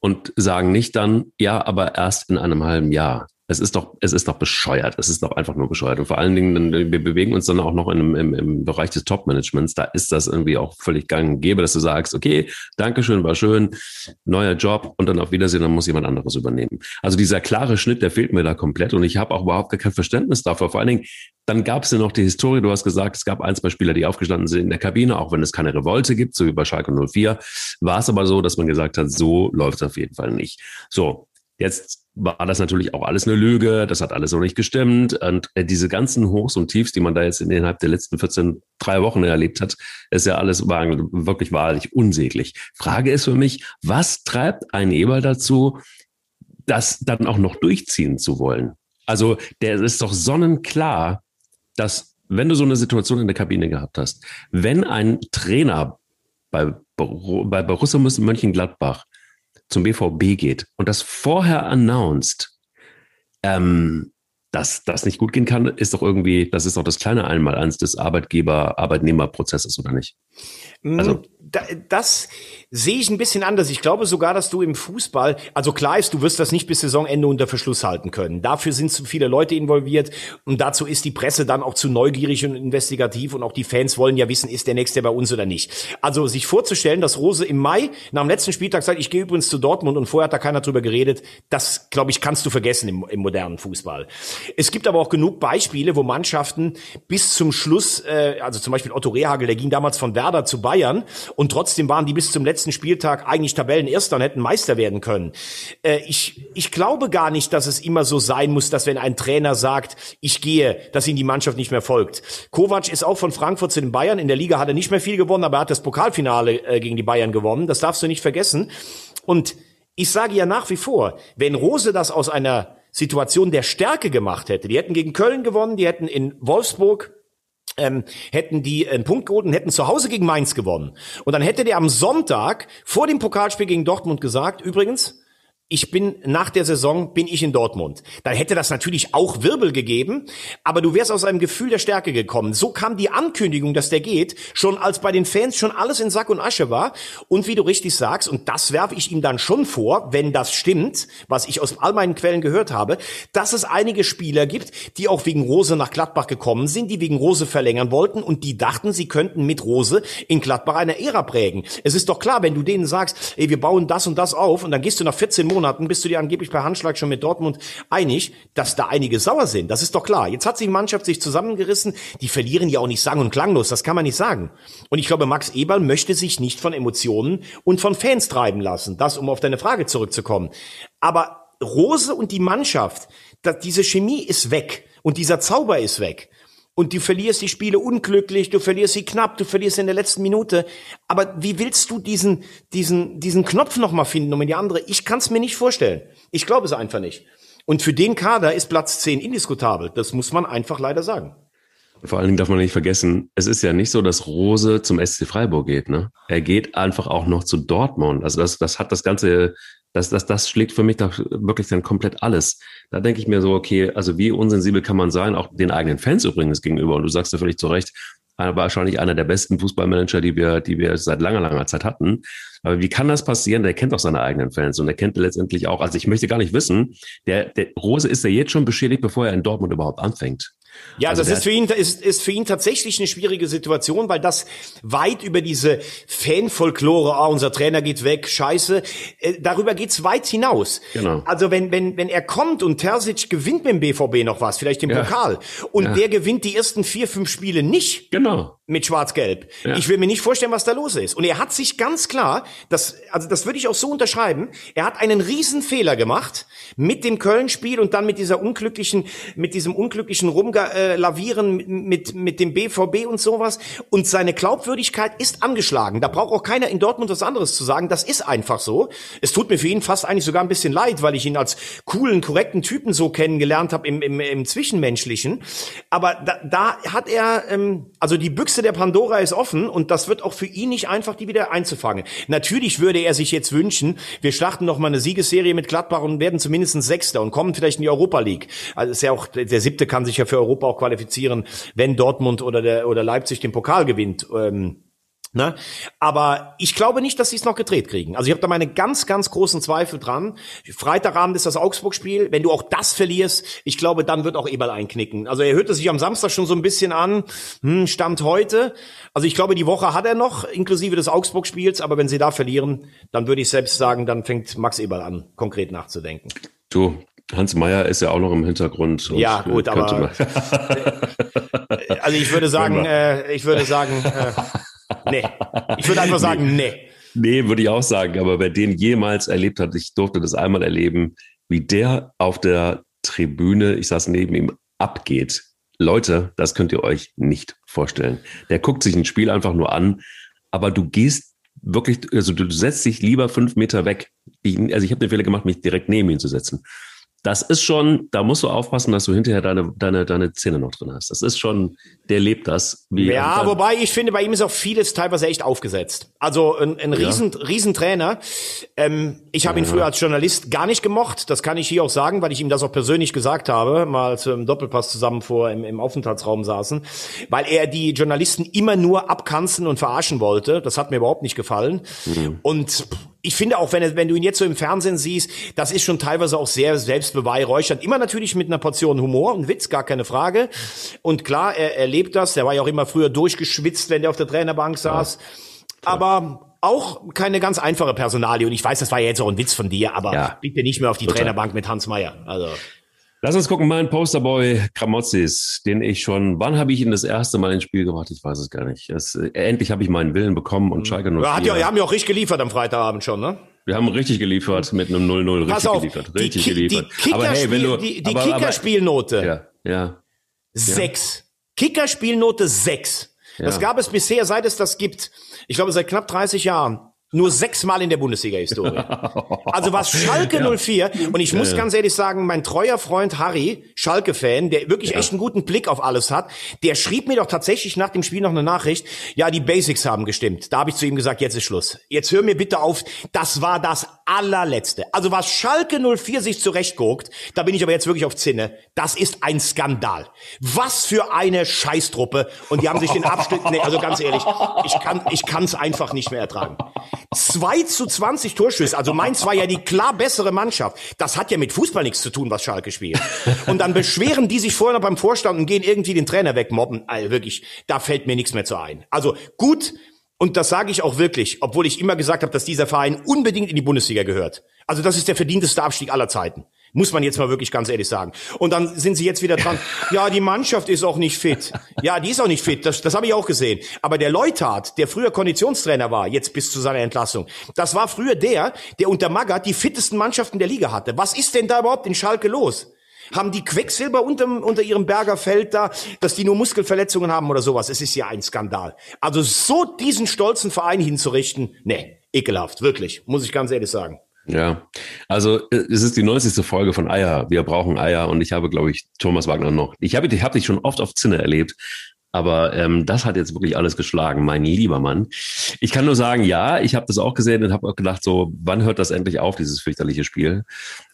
Speaker 1: Und sagen nicht dann, ja, aber erst in einem halben Jahr. Es ist doch, es ist doch bescheuert. Es ist doch einfach nur bescheuert. Und vor allen Dingen, wir bewegen uns dann auch noch in, im, im Bereich des Top-Managements. Da ist das irgendwie auch völlig gang und gäbe, dass du sagst, okay, Dankeschön, war schön, neuer Job und dann auf Wiedersehen, dann muss jemand anderes übernehmen. Also dieser klare Schnitt, der fehlt mir da komplett und ich habe auch überhaupt kein Verständnis dafür. Vor allen Dingen, dann gab es ja noch die Historie, du hast gesagt, es gab ein, zwei Spieler, die aufgestanden sind in der Kabine, auch wenn es keine Revolte gibt, so wie bei Schalke 04, war es aber so, dass man gesagt hat, so läuft es auf jeden Fall nicht. So, Jetzt war das natürlich auch alles eine Lüge, das hat alles so nicht gestimmt. Und äh, diese ganzen Hochs und Tiefs, die man da jetzt innerhalb der letzten 14, drei Wochen erlebt hat, ist ja alles wirklich wahrlich unsäglich. Frage ist für mich, was treibt ein Eber dazu, das dann auch noch durchziehen zu wollen? Also der ist doch sonnenklar, dass wenn du so eine Situation in der Kabine gehabt hast, wenn ein Trainer bei, bei Borussia Mönchengladbach zum BVB geht und das vorher announced, ähm, dass das nicht gut gehen kann, ist doch irgendwie, das ist doch das kleine Einmaleins des Arbeitgeber-Arbeitnehmer-Prozesses, oder nicht?
Speaker 4: Also, das sehe ich ein bisschen anders. Ich glaube sogar, dass du im Fußball, also klar ist, du wirst das nicht bis Saisonende unter Verschluss halten können. Dafür sind zu viele Leute involviert und dazu ist die Presse dann auch zu neugierig und investigativ und auch die Fans wollen ja wissen, ist der nächste bei uns oder nicht. Also sich vorzustellen, dass Rose im Mai nach dem letzten Spieltag sagt, ich gehe übrigens zu Dortmund und vorher hat da keiner drüber geredet, das glaube ich kannst du vergessen im, im, modernen Fußball. Es gibt aber auch genug Beispiele, wo Mannschaften bis zum Schluss, äh, also zum Beispiel Otto Rehagel, der ging damals von Werder zu Bayern und trotzdem waren die bis zum letzten Spieltag eigentlich Tabellenerster und hätten Meister werden können. Äh, ich, ich glaube gar nicht, dass es immer so sein muss, dass wenn ein Trainer sagt, ich gehe, dass ihm die Mannschaft nicht mehr folgt. Kovac ist auch von Frankfurt zu den Bayern. In der Liga hat er nicht mehr viel gewonnen, aber er hat das Pokalfinale äh, gegen die Bayern gewonnen. Das darfst du nicht vergessen. Und ich sage ja nach wie vor, wenn Rose das aus einer Situation der Stärke gemacht hätte, die hätten gegen Köln gewonnen, die hätten in Wolfsburg ähm, hätten die einen Punkt geholt und hätten zu Hause gegen Mainz gewonnen. Und dann hätte der am Sonntag vor dem Pokalspiel gegen Dortmund gesagt, übrigens, ich bin nach der Saison bin ich in Dortmund. Dann hätte das natürlich auch Wirbel gegeben, aber du wärst aus einem Gefühl der Stärke gekommen. So kam die Ankündigung, dass der geht, schon als bei den Fans schon alles in Sack und Asche war. Und wie du richtig sagst, und das werfe ich ihm dann schon vor, wenn das stimmt, was ich aus all meinen Quellen gehört habe, dass es einige Spieler gibt, die auch wegen Rose nach Gladbach gekommen sind, die wegen Rose verlängern wollten und die dachten, sie könnten mit Rose in Gladbach eine Ära prägen. Es ist doch klar, wenn du denen sagst, ey, wir bauen das und das auf und dann gehst du nach 14 Monaten Monaten bist du dir angeblich per Handschlag schon mit Dortmund einig, dass da einige sauer sind. Das ist doch klar. Jetzt hat sich die Mannschaft sich zusammengerissen. Die verlieren ja auch nicht sang- und klanglos. Das kann man nicht sagen. Und ich glaube, Max Eberl möchte sich nicht von Emotionen und von Fans treiben lassen. Das, um auf deine Frage zurückzukommen. Aber Rose und die Mannschaft, diese Chemie ist weg. Und dieser Zauber ist weg und du verlierst die Spiele unglücklich, du verlierst sie knapp, du verlierst in der letzten Minute. Aber wie willst du diesen, diesen, diesen Knopf nochmal finden, um in die andere? Ich kann es mir nicht vorstellen. Ich glaube es einfach nicht. Und für den Kader ist Platz 10 indiskutabel. Das muss man einfach leider sagen.
Speaker 1: Vor allen Dingen darf man nicht vergessen, es ist ja nicht so, dass Rose zum SC Freiburg geht. Ne? Er geht einfach auch noch zu Dortmund. Also das, das hat das ganze das, das, das schlägt für mich doch wirklich dann komplett alles. Da denke ich mir so, okay, also wie unsensibel kann man sein, auch den eigenen Fans übrigens gegenüber. Und du sagst ja völlig zu Recht, wahrscheinlich einer der besten Fußballmanager, die wir, die wir seit langer, langer Zeit hatten. Aber wie kann das passieren? Der kennt doch seine eigenen Fans und er kennt letztendlich auch, also ich möchte gar nicht wissen, der, der Rose ist ja jetzt schon beschädigt, bevor er in Dortmund überhaupt anfängt.
Speaker 4: Ja, also das ist für ihn ist, ist für ihn tatsächlich eine schwierige Situation, weil das weit über diese Fanfolklore, ah, unser Trainer geht weg, scheiße, äh, darüber geht's weit hinaus. Genau. Also wenn wenn wenn er kommt und Terzic gewinnt mit dem BVB noch was, vielleicht im ja. Pokal, und ja. der gewinnt die ersten vier fünf Spiele nicht.
Speaker 1: Genau
Speaker 4: mit Schwarz-Gelb. Ja. Ich will mir nicht vorstellen, was da los ist. Und er hat sich ganz klar, das, also das würde ich auch so unterschreiben, er hat einen riesen Fehler gemacht mit dem Köln-Spiel und dann mit dieser unglücklichen, mit diesem unglücklichen Rumlavieren mit, mit dem BVB und sowas. Und seine Glaubwürdigkeit ist angeschlagen. Da braucht auch keiner in Dortmund was anderes zu sagen. Das ist einfach so. Es tut mir für ihn fast eigentlich sogar ein bisschen leid, weil ich ihn als coolen, korrekten Typen so kennengelernt habe im, im, im Zwischenmenschlichen. Aber da, da hat er, ähm, also die Büchse der Pandora ist offen und das wird auch für ihn nicht einfach, die wieder einzufangen. Natürlich würde er sich jetzt wünschen, wir schlachten noch eine Siegesserie mit Gladbach und werden zumindest Sechster und kommen vielleicht in die Europa League. Also ist ja auch der Siebte kann sich ja für Europa auch qualifizieren, wenn Dortmund oder der oder Leipzig den Pokal gewinnt. Ähm, Ne? Aber ich glaube nicht, dass sie es noch gedreht kriegen. Also ich habe da meine ganz, ganz großen Zweifel dran. Freitagabend ist das Augsburg-Spiel. Wenn du auch das verlierst, ich glaube, dann wird auch Eberl einknicken. Also er hörte sich am Samstag schon so ein bisschen an, hm, Stand heute. Also ich glaube, die Woche hat er noch, inklusive des Augsburg-Spiels. Aber wenn sie da verlieren, dann würde ich selbst sagen, dann fängt Max Eberl an, konkret nachzudenken.
Speaker 1: Du, Hans Meyer ist ja auch noch im Hintergrund.
Speaker 4: Ja, gut, aber also ich würde sagen, äh, ich würde sagen, äh, Nee. Ich würde einfach sagen, nee.
Speaker 1: nee. würde ich auch sagen. Aber wer den jemals erlebt hat, ich durfte das einmal erleben, wie der auf der Tribüne, ich saß neben ihm, abgeht. Leute, das könnt ihr euch nicht vorstellen. Der guckt sich ein Spiel einfach nur an, aber du gehst wirklich, also du setzt dich lieber fünf Meter weg. Ich, also ich habe den Fehler gemacht, mich direkt neben ihn zu setzen. Das ist schon, da musst du aufpassen, dass du hinterher deine, deine, deine Zähne noch drin hast. Das ist schon, der lebt das.
Speaker 4: Wie ja, wobei ich finde, bei ihm ist auch vieles teilweise echt aufgesetzt. Also ein, ein riesen, ja. Riesentrainer. Ähm, ich habe ihn früher als Journalist gar nicht gemocht. Das kann ich hier auch sagen, weil ich ihm das auch persönlich gesagt habe, mal als wir im Doppelpass zusammen vor im, im Aufenthaltsraum saßen, weil er die Journalisten immer nur abkanzen und verarschen wollte. Das hat mir überhaupt nicht gefallen. Mhm. Und ich finde auch, wenn, wenn du ihn jetzt so im Fernsehen siehst, das ist schon teilweise auch sehr selbstbeweihräuchernd. Immer natürlich mit einer Portion Humor und Witz, gar keine Frage. Und klar, er, er lebt das. Der war ja auch immer früher durchgeschwitzt, wenn der auf der Trainerbank saß. Ja. Aber auch keine ganz einfache Personalie. Und ich weiß, das war ja jetzt auch ein Witz von dir, aber ja. bitte nicht mehr auf die Total. Trainerbank mit Hans Meyer. Also.
Speaker 1: Lass uns gucken, mein Posterboy Kramotzis, den ich schon, wann habe ich ihn das erste Mal ins Spiel gebracht? Ich weiß es gar nicht. Es, äh, endlich habe ich meinen Willen bekommen und Schalke 04.
Speaker 4: Ja, ja, wir haben ja auch richtig geliefert am Freitagabend schon, ne?
Speaker 1: Wir haben richtig geliefert mit einem 0-0 richtig auf, geliefert. Richtig die, geliefert.
Speaker 4: Die aber hey, wenn du. Die, die Kickerspielnote.
Speaker 1: Ja, ja.
Speaker 4: Sechs. Kickerspielnote sechs. Ja. Das gab es bisher, seit es das gibt. Ich glaube, seit knapp 30 Jahren. Nur sechsmal in der Bundesliga-Historie. Also was Schalke ja. 04, und ich muss ja, ganz ehrlich sagen, mein treuer Freund Harry, Schalke-Fan, der wirklich echt einen guten Blick auf alles hat, der schrieb mir doch tatsächlich nach dem Spiel noch eine Nachricht, ja, die Basics haben gestimmt. Da habe ich zu ihm gesagt, jetzt ist Schluss. Jetzt hör mir bitte auf, das war das allerletzte. Also was Schalke 04 sich zurechtguckt, da bin ich aber jetzt wirklich auf Zinne, das ist ein Skandal. Was für eine Scheißtruppe. Und die haben sich den Abschnitt, nee, also ganz ehrlich, ich kann ich kann's einfach nicht mehr ertragen. 2 zu 20 Torschüsse. Also Mainz war ja die klar bessere Mannschaft. Das hat ja mit Fußball nichts zu tun, was Schalke spielt. Und dann beschweren die sich vorher noch beim Vorstand und gehen irgendwie den Trainer wegmobben. Also wirklich, da fällt mir nichts mehr zu ein. Also gut, und das sage ich auch wirklich, obwohl ich immer gesagt habe, dass dieser Verein unbedingt in die Bundesliga gehört. Also das ist der verdienteste Abstieg aller Zeiten. Muss man jetzt mal wirklich ganz ehrlich sagen. Und dann sind sie jetzt wieder dran. Ja, die Mannschaft ist auch nicht fit. Ja, die ist auch nicht fit. Das, das habe ich auch gesehen. Aber der Leuthard, der früher Konditionstrainer war, jetzt bis zu seiner Entlassung, das war früher der, der unter Magath die fittesten Mannschaften der Liga hatte. Was ist denn da überhaupt in Schalke los? Haben die Quecksilber unter, unter ihrem Bergerfeld da, dass die nur Muskelverletzungen haben oder sowas? Es ist ja ein Skandal. Also so diesen stolzen Verein hinzurichten, nee, ekelhaft, wirklich, muss ich ganz ehrlich sagen.
Speaker 1: Ja, also äh, es ist die 90. Folge von Eier. Wir brauchen Eier und ich habe, glaube ich, Thomas Wagner noch. Ich habe ich hab dich schon oft auf Zinne erlebt, aber ähm, das hat jetzt wirklich alles geschlagen, mein lieber Mann. Ich kann nur sagen, ja, ich habe das auch gesehen und habe auch gedacht, so, wann hört das endlich auf, dieses fürchterliche Spiel?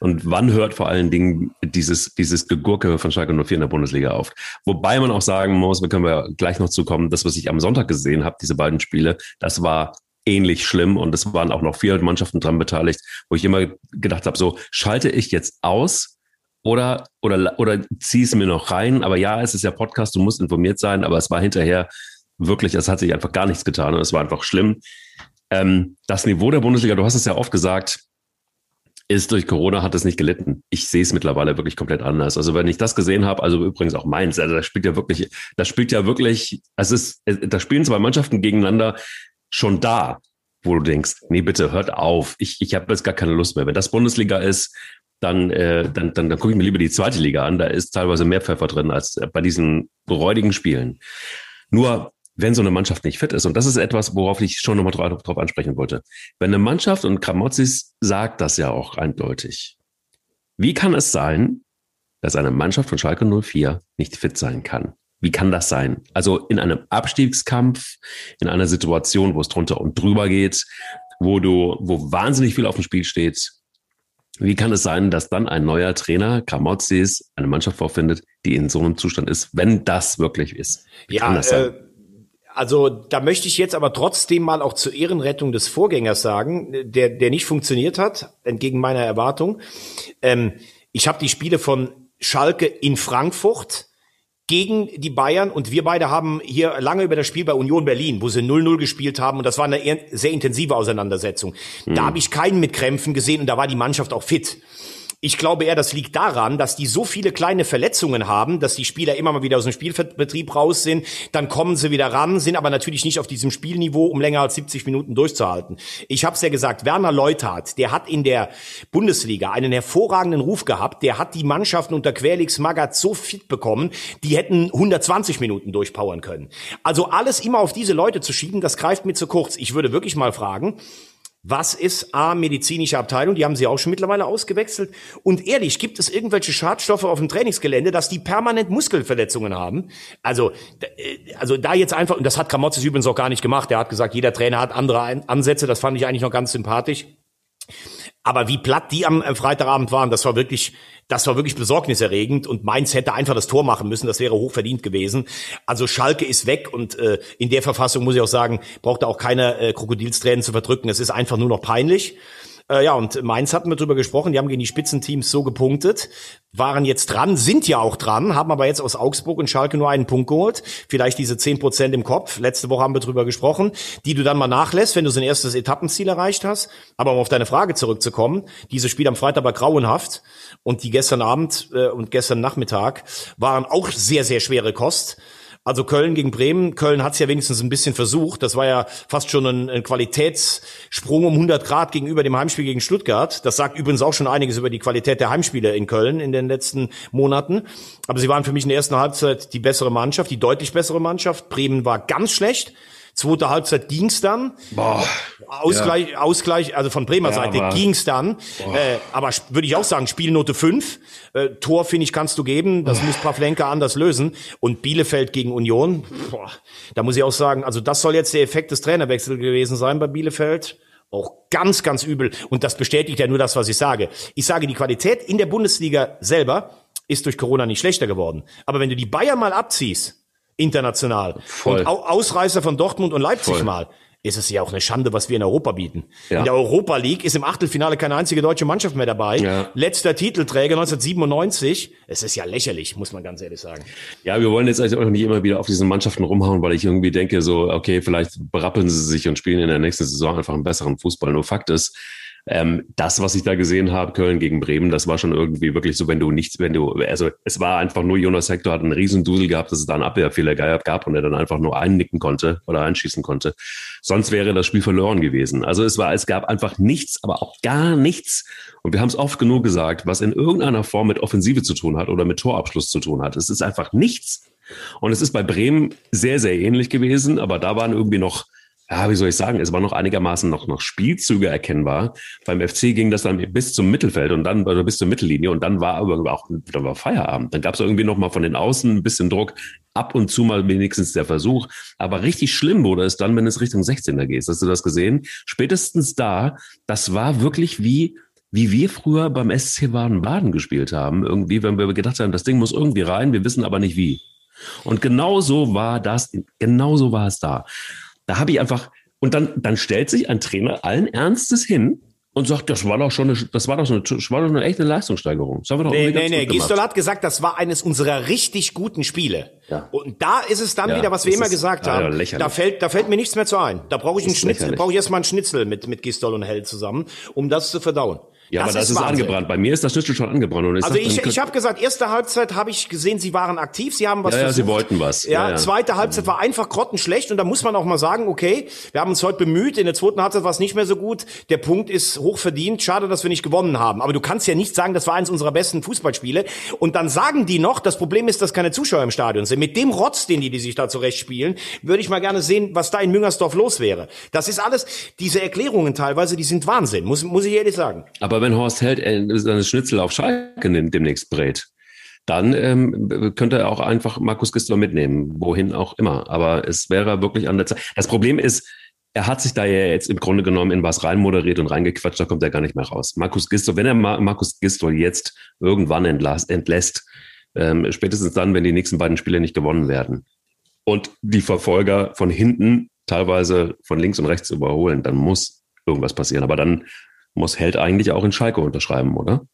Speaker 1: Und wann hört vor allen Dingen dieses, dieses Gegurke von Schalke 04 in der Bundesliga auf? Wobei man auch sagen muss, wir können wir gleich noch zukommen, das, was ich am Sonntag gesehen habe, diese beiden Spiele, das war ähnlich schlimm und es waren auch noch vier Mannschaften dran beteiligt, wo ich immer gedacht habe, so schalte ich jetzt aus oder oder oder zieh es mir noch rein. Aber ja, es ist ja Podcast, du musst informiert sein, aber es war hinterher wirklich, es hat sich einfach gar nichts getan und es war einfach schlimm. Ähm, das Niveau der Bundesliga, du hast es ja oft gesagt, ist durch Corona hat es nicht gelitten. Ich sehe es mittlerweile wirklich komplett anders. Also wenn ich das gesehen habe, also übrigens auch Mainz, also das spielt ja wirklich, das spielt ja wirklich, es ist, da spielen zwei Mannschaften gegeneinander, schon da, wo du denkst, nee, bitte hört auf, ich, ich habe jetzt gar keine Lust mehr. Wenn das Bundesliga ist, dann, äh, dann, dann, dann gucke ich mir lieber die zweite Liga an. Da ist teilweise mehr Pfeffer drin als bei diesen räudigen Spielen. Nur, wenn so eine Mannschaft nicht fit ist, und das ist etwas, worauf ich schon nochmal drauf, drauf ansprechen wollte. Wenn eine Mannschaft, und Kramotzis sagt das ja auch eindeutig, wie kann es sein, dass eine Mannschaft von Schalke 04 nicht fit sein kann? Wie kann das sein? Also in einem Abstiegskampf, in einer Situation, wo es drunter und drüber geht, wo du, wo wahnsinnig viel auf dem Spiel steht. Wie kann es sein, dass dann ein neuer Trainer, Kramotzis, eine Mannschaft vorfindet, die in so einem Zustand ist, wenn das wirklich ist? Wie
Speaker 4: ja, äh, also da möchte ich jetzt aber trotzdem mal auch zur Ehrenrettung des Vorgängers sagen, der, der nicht funktioniert hat, entgegen meiner Erwartung. Ähm, ich habe die Spiele von Schalke in Frankfurt gegen die Bayern und wir beide haben hier lange über das Spiel bei Union Berlin, wo sie 0-0 gespielt haben und das war eine sehr intensive Auseinandersetzung. Mhm. Da hm. habe ich keinen mit Krämpfen gesehen und da war die Mannschaft auch fit. Ich glaube eher, das liegt daran, dass die so viele kleine Verletzungen haben, dass die Spieler immer mal wieder aus dem Spielbetrieb raus sind, dann kommen sie wieder ran, sind aber natürlich nicht auf diesem Spielniveau, um länger als 70 Minuten durchzuhalten. Ich habe es ja gesagt, Werner Leuthardt, der hat in der Bundesliga einen hervorragenden Ruf gehabt, der hat die Mannschaften unter Querlix Magath so fit bekommen, die hätten 120 Minuten durchpowern können. Also alles immer auf diese Leute zu schieben, das greift mir zu kurz. Ich würde wirklich mal fragen, Was ist A, medizinische Abteilung? Die haben sie auch schon mittlerweile ausgewechselt. Und ehrlich, gibt es irgendwelche Schadstoffe auf dem Trainingsgelände, dass die permanent Muskelverletzungen haben? Also, äh, also da jetzt einfach, und das hat Kramotzes übrigens auch gar nicht gemacht. Er hat gesagt, jeder Trainer hat andere Ansätze. Das fand ich eigentlich noch ganz sympathisch. Aber wie platt die am Freitagabend waren, das war wirklich, das war wirklich besorgniserregend und Mainz hätte einfach das Tor machen müssen, das wäre hochverdient gewesen. Also Schalke ist weg und äh, in der Verfassung muss ich auch sagen, braucht er auch keine äh, Krokodilstränen zu verdrücken. Es ist einfach nur noch peinlich. Äh, ja, und Mainz hatten wir drüber gesprochen, die haben gegen die Spitzenteams so gepunktet, waren jetzt dran, sind ja auch dran, haben aber jetzt aus Augsburg und Schalke nur einen Punkt geholt. Vielleicht diese zehn Prozent im Kopf. Letzte Woche haben wir drüber gesprochen, die du dann mal nachlässt, wenn du so ein erstes Etappenziel erreicht hast. Aber um auf deine Frage zurückzukommen, dieses Spiel am Freitag war grauenhaft und die gestern Abend äh, und gestern Nachmittag waren auch sehr, sehr schwere Kost. Also Köln gegen Bremen. Köln hat es ja wenigstens ein bisschen versucht. Das war ja fast schon ein, ein, Qualitätssprung um 100 Grad gegenüber dem Heimspiel gegen Stuttgart. Das sagt übrigens auch schon einiges über die Qualität der Heimspiele in Köln in den letzten Monaten. Aber sie waren für mich in der ersten Halbzeit die bessere Mannschaft, die deutlich bessere Mannschaft. Bremen war ganz schlecht. Zweite Halbzeit ging's dann. Boah, Ausgleich, ja. Ausgleich, also von Bremer ja, Seite aber, ging's dann. Äh, aber würde ich auch sagen, Spielnote 5. Äh, Tor, finde ich, kannst du geben. Das oh. muss Pavlenka anders lösen. Und Bielefeld gegen Union, boah, da muss ich auch sagen, also das soll jetzt der Effekt des Trainerwechsels gewesen sein bei Bielefeld. Auch ganz, ganz übel. Und das bestätigt ja nur das, was ich sage. Ich sage, die Qualität in der Bundesliga selber ist durch Corona nicht schlechter geworden. Aber wenn du die Bayern mal abziehst, international. Voll. Und Ausreißer von Dortmund und Leipzig Voll. mal ist es ja auch eine Schande, was wir in Europa bieten. Ja. In der Europa League ist im Achtelfinale keine einzige deutsche Mannschaft mehr dabei. Ja. Letzter Titelträger 1997. Es ist ja lächerlich, muss man ganz ehrlich sagen.
Speaker 1: Ja, wir wollen jetzt also auch nicht immer wieder auf diesen Mannschaften rumhauen, weil ich irgendwie denke, so, okay, vielleicht berappeln sie sich und spielen in der nächsten Saison einfach einen besseren Fußball. Nur Fakt ist, ähm, das, was ich da gesehen habe, Köln gegen Bremen, das war schon irgendwie wirklich so, wenn du nichts, wenn du, also es war einfach nur, Jonas Hector hat einen riesen Dusel gehabt, dass es da einen Abwehrfehler gab und er dann einfach nur einnicken konnte oder einschießen konnte. Sonst wäre das Spiel verloren gewesen. Also es war, es gab einfach nichts, aber auch gar nichts. Und wir haben es oft genug gesagt, was in irgendeiner Form mit Offensive zu tun hat oder mit Torabschluss zu tun hat. Es ist einfach nichts. Und es ist bei Bremen sehr, sehr ähnlich gewesen, aber da waren irgendwie noch ja, wie soll ich sagen, es war noch einigermaßen noch, noch Spielzüge erkennbar. Beim FC ging das dann bis zum Mittelfeld und dann also bis zur Mittellinie und dann war aber auch dann war Feierabend. Dann gab es irgendwie noch mal von den Außen ein bisschen Druck, ab und zu mal wenigstens der Versuch. Aber richtig schlimm wurde es dann, wenn es Richtung 16er geht. Hast du das gesehen? Spätestens da, das war wirklich wie wie wir früher beim SC Baden-Baden gespielt haben. Irgendwie, wenn wir gedacht haben, das Ding muss irgendwie rein, wir wissen aber nicht wie. Und genauso war das, genauso war es da. Da habe ich einfach, und dann, dann stellt sich ein Trainer allen Ernstes hin und sagt, das war doch schon eine, das war doch, so eine, das war doch eine echte Leistungssteigerung. Das haben wir doch
Speaker 4: nee, nee, nee. Gistol hat gesagt, das war eines unserer richtig guten Spiele. Ja. Und da ist es dann ja, wieder, was wir immer ist, gesagt haben. Ja, da fällt, da fällt mir nichts mehr zu ein. Da brauche ich einen Schnitzel, brauche ich erstmal einen Schnitzel mit, mit Gistol und Hell zusammen, um das zu verdauen.
Speaker 1: Ja, das aber das ist, ist angebrannt. Bei mir ist das Schnitzel schon angebrannt. Und
Speaker 4: ich also ich, ich habe gesagt, erste Halbzeit habe ich gesehen, sie waren aktiv, sie haben was
Speaker 1: ja,
Speaker 4: versucht.
Speaker 1: Ja, sie wollten was.
Speaker 4: Ja, ja, zweite Halbzeit war einfach grottenschlecht und da muss man auch mal sagen, okay, wir haben uns heute bemüht, in der zweiten Halbzeit war es nicht mehr so gut. Der Punkt ist hoch verdient. Schade, dass wir nicht gewonnen haben. Aber du kannst ja nicht sagen, das war eines unserer besten Fußballspiele. Und dann sagen die noch, das Problem ist, dass keine Zuschauer im Stadion sind. Mit dem Rotz, den die, die sich da zurecht spielen, würde ich mal gerne sehen, was da in Müngersdorf los wäre. Das ist alles, diese Erklärungen teilweise, die sind Wahnsinn, muss, muss ich ehrlich sagen.
Speaker 1: Aber wenn Horst Held seine Schnitzel auf Schalke demnächst brät, dann ähm, könnte er auch einfach Markus Gisdol mitnehmen, wohin auch immer. Aber es wäre wirklich an der Zeit. Das Problem ist, er hat sich da ja jetzt im Grunde genommen in was reinmoderiert und reingequatscht, da kommt er gar nicht mehr raus. Markus Gistol, wenn er Markus Gistol jetzt irgendwann entlässt, entlässt ähm, spätestens dann, wenn die nächsten beiden Spiele nicht gewonnen werden und die Verfolger von hinten teilweise von links und rechts überholen, dann muss irgendwas passieren. Aber dann muss Held eigentlich auch in Schalke unterschreiben, oder?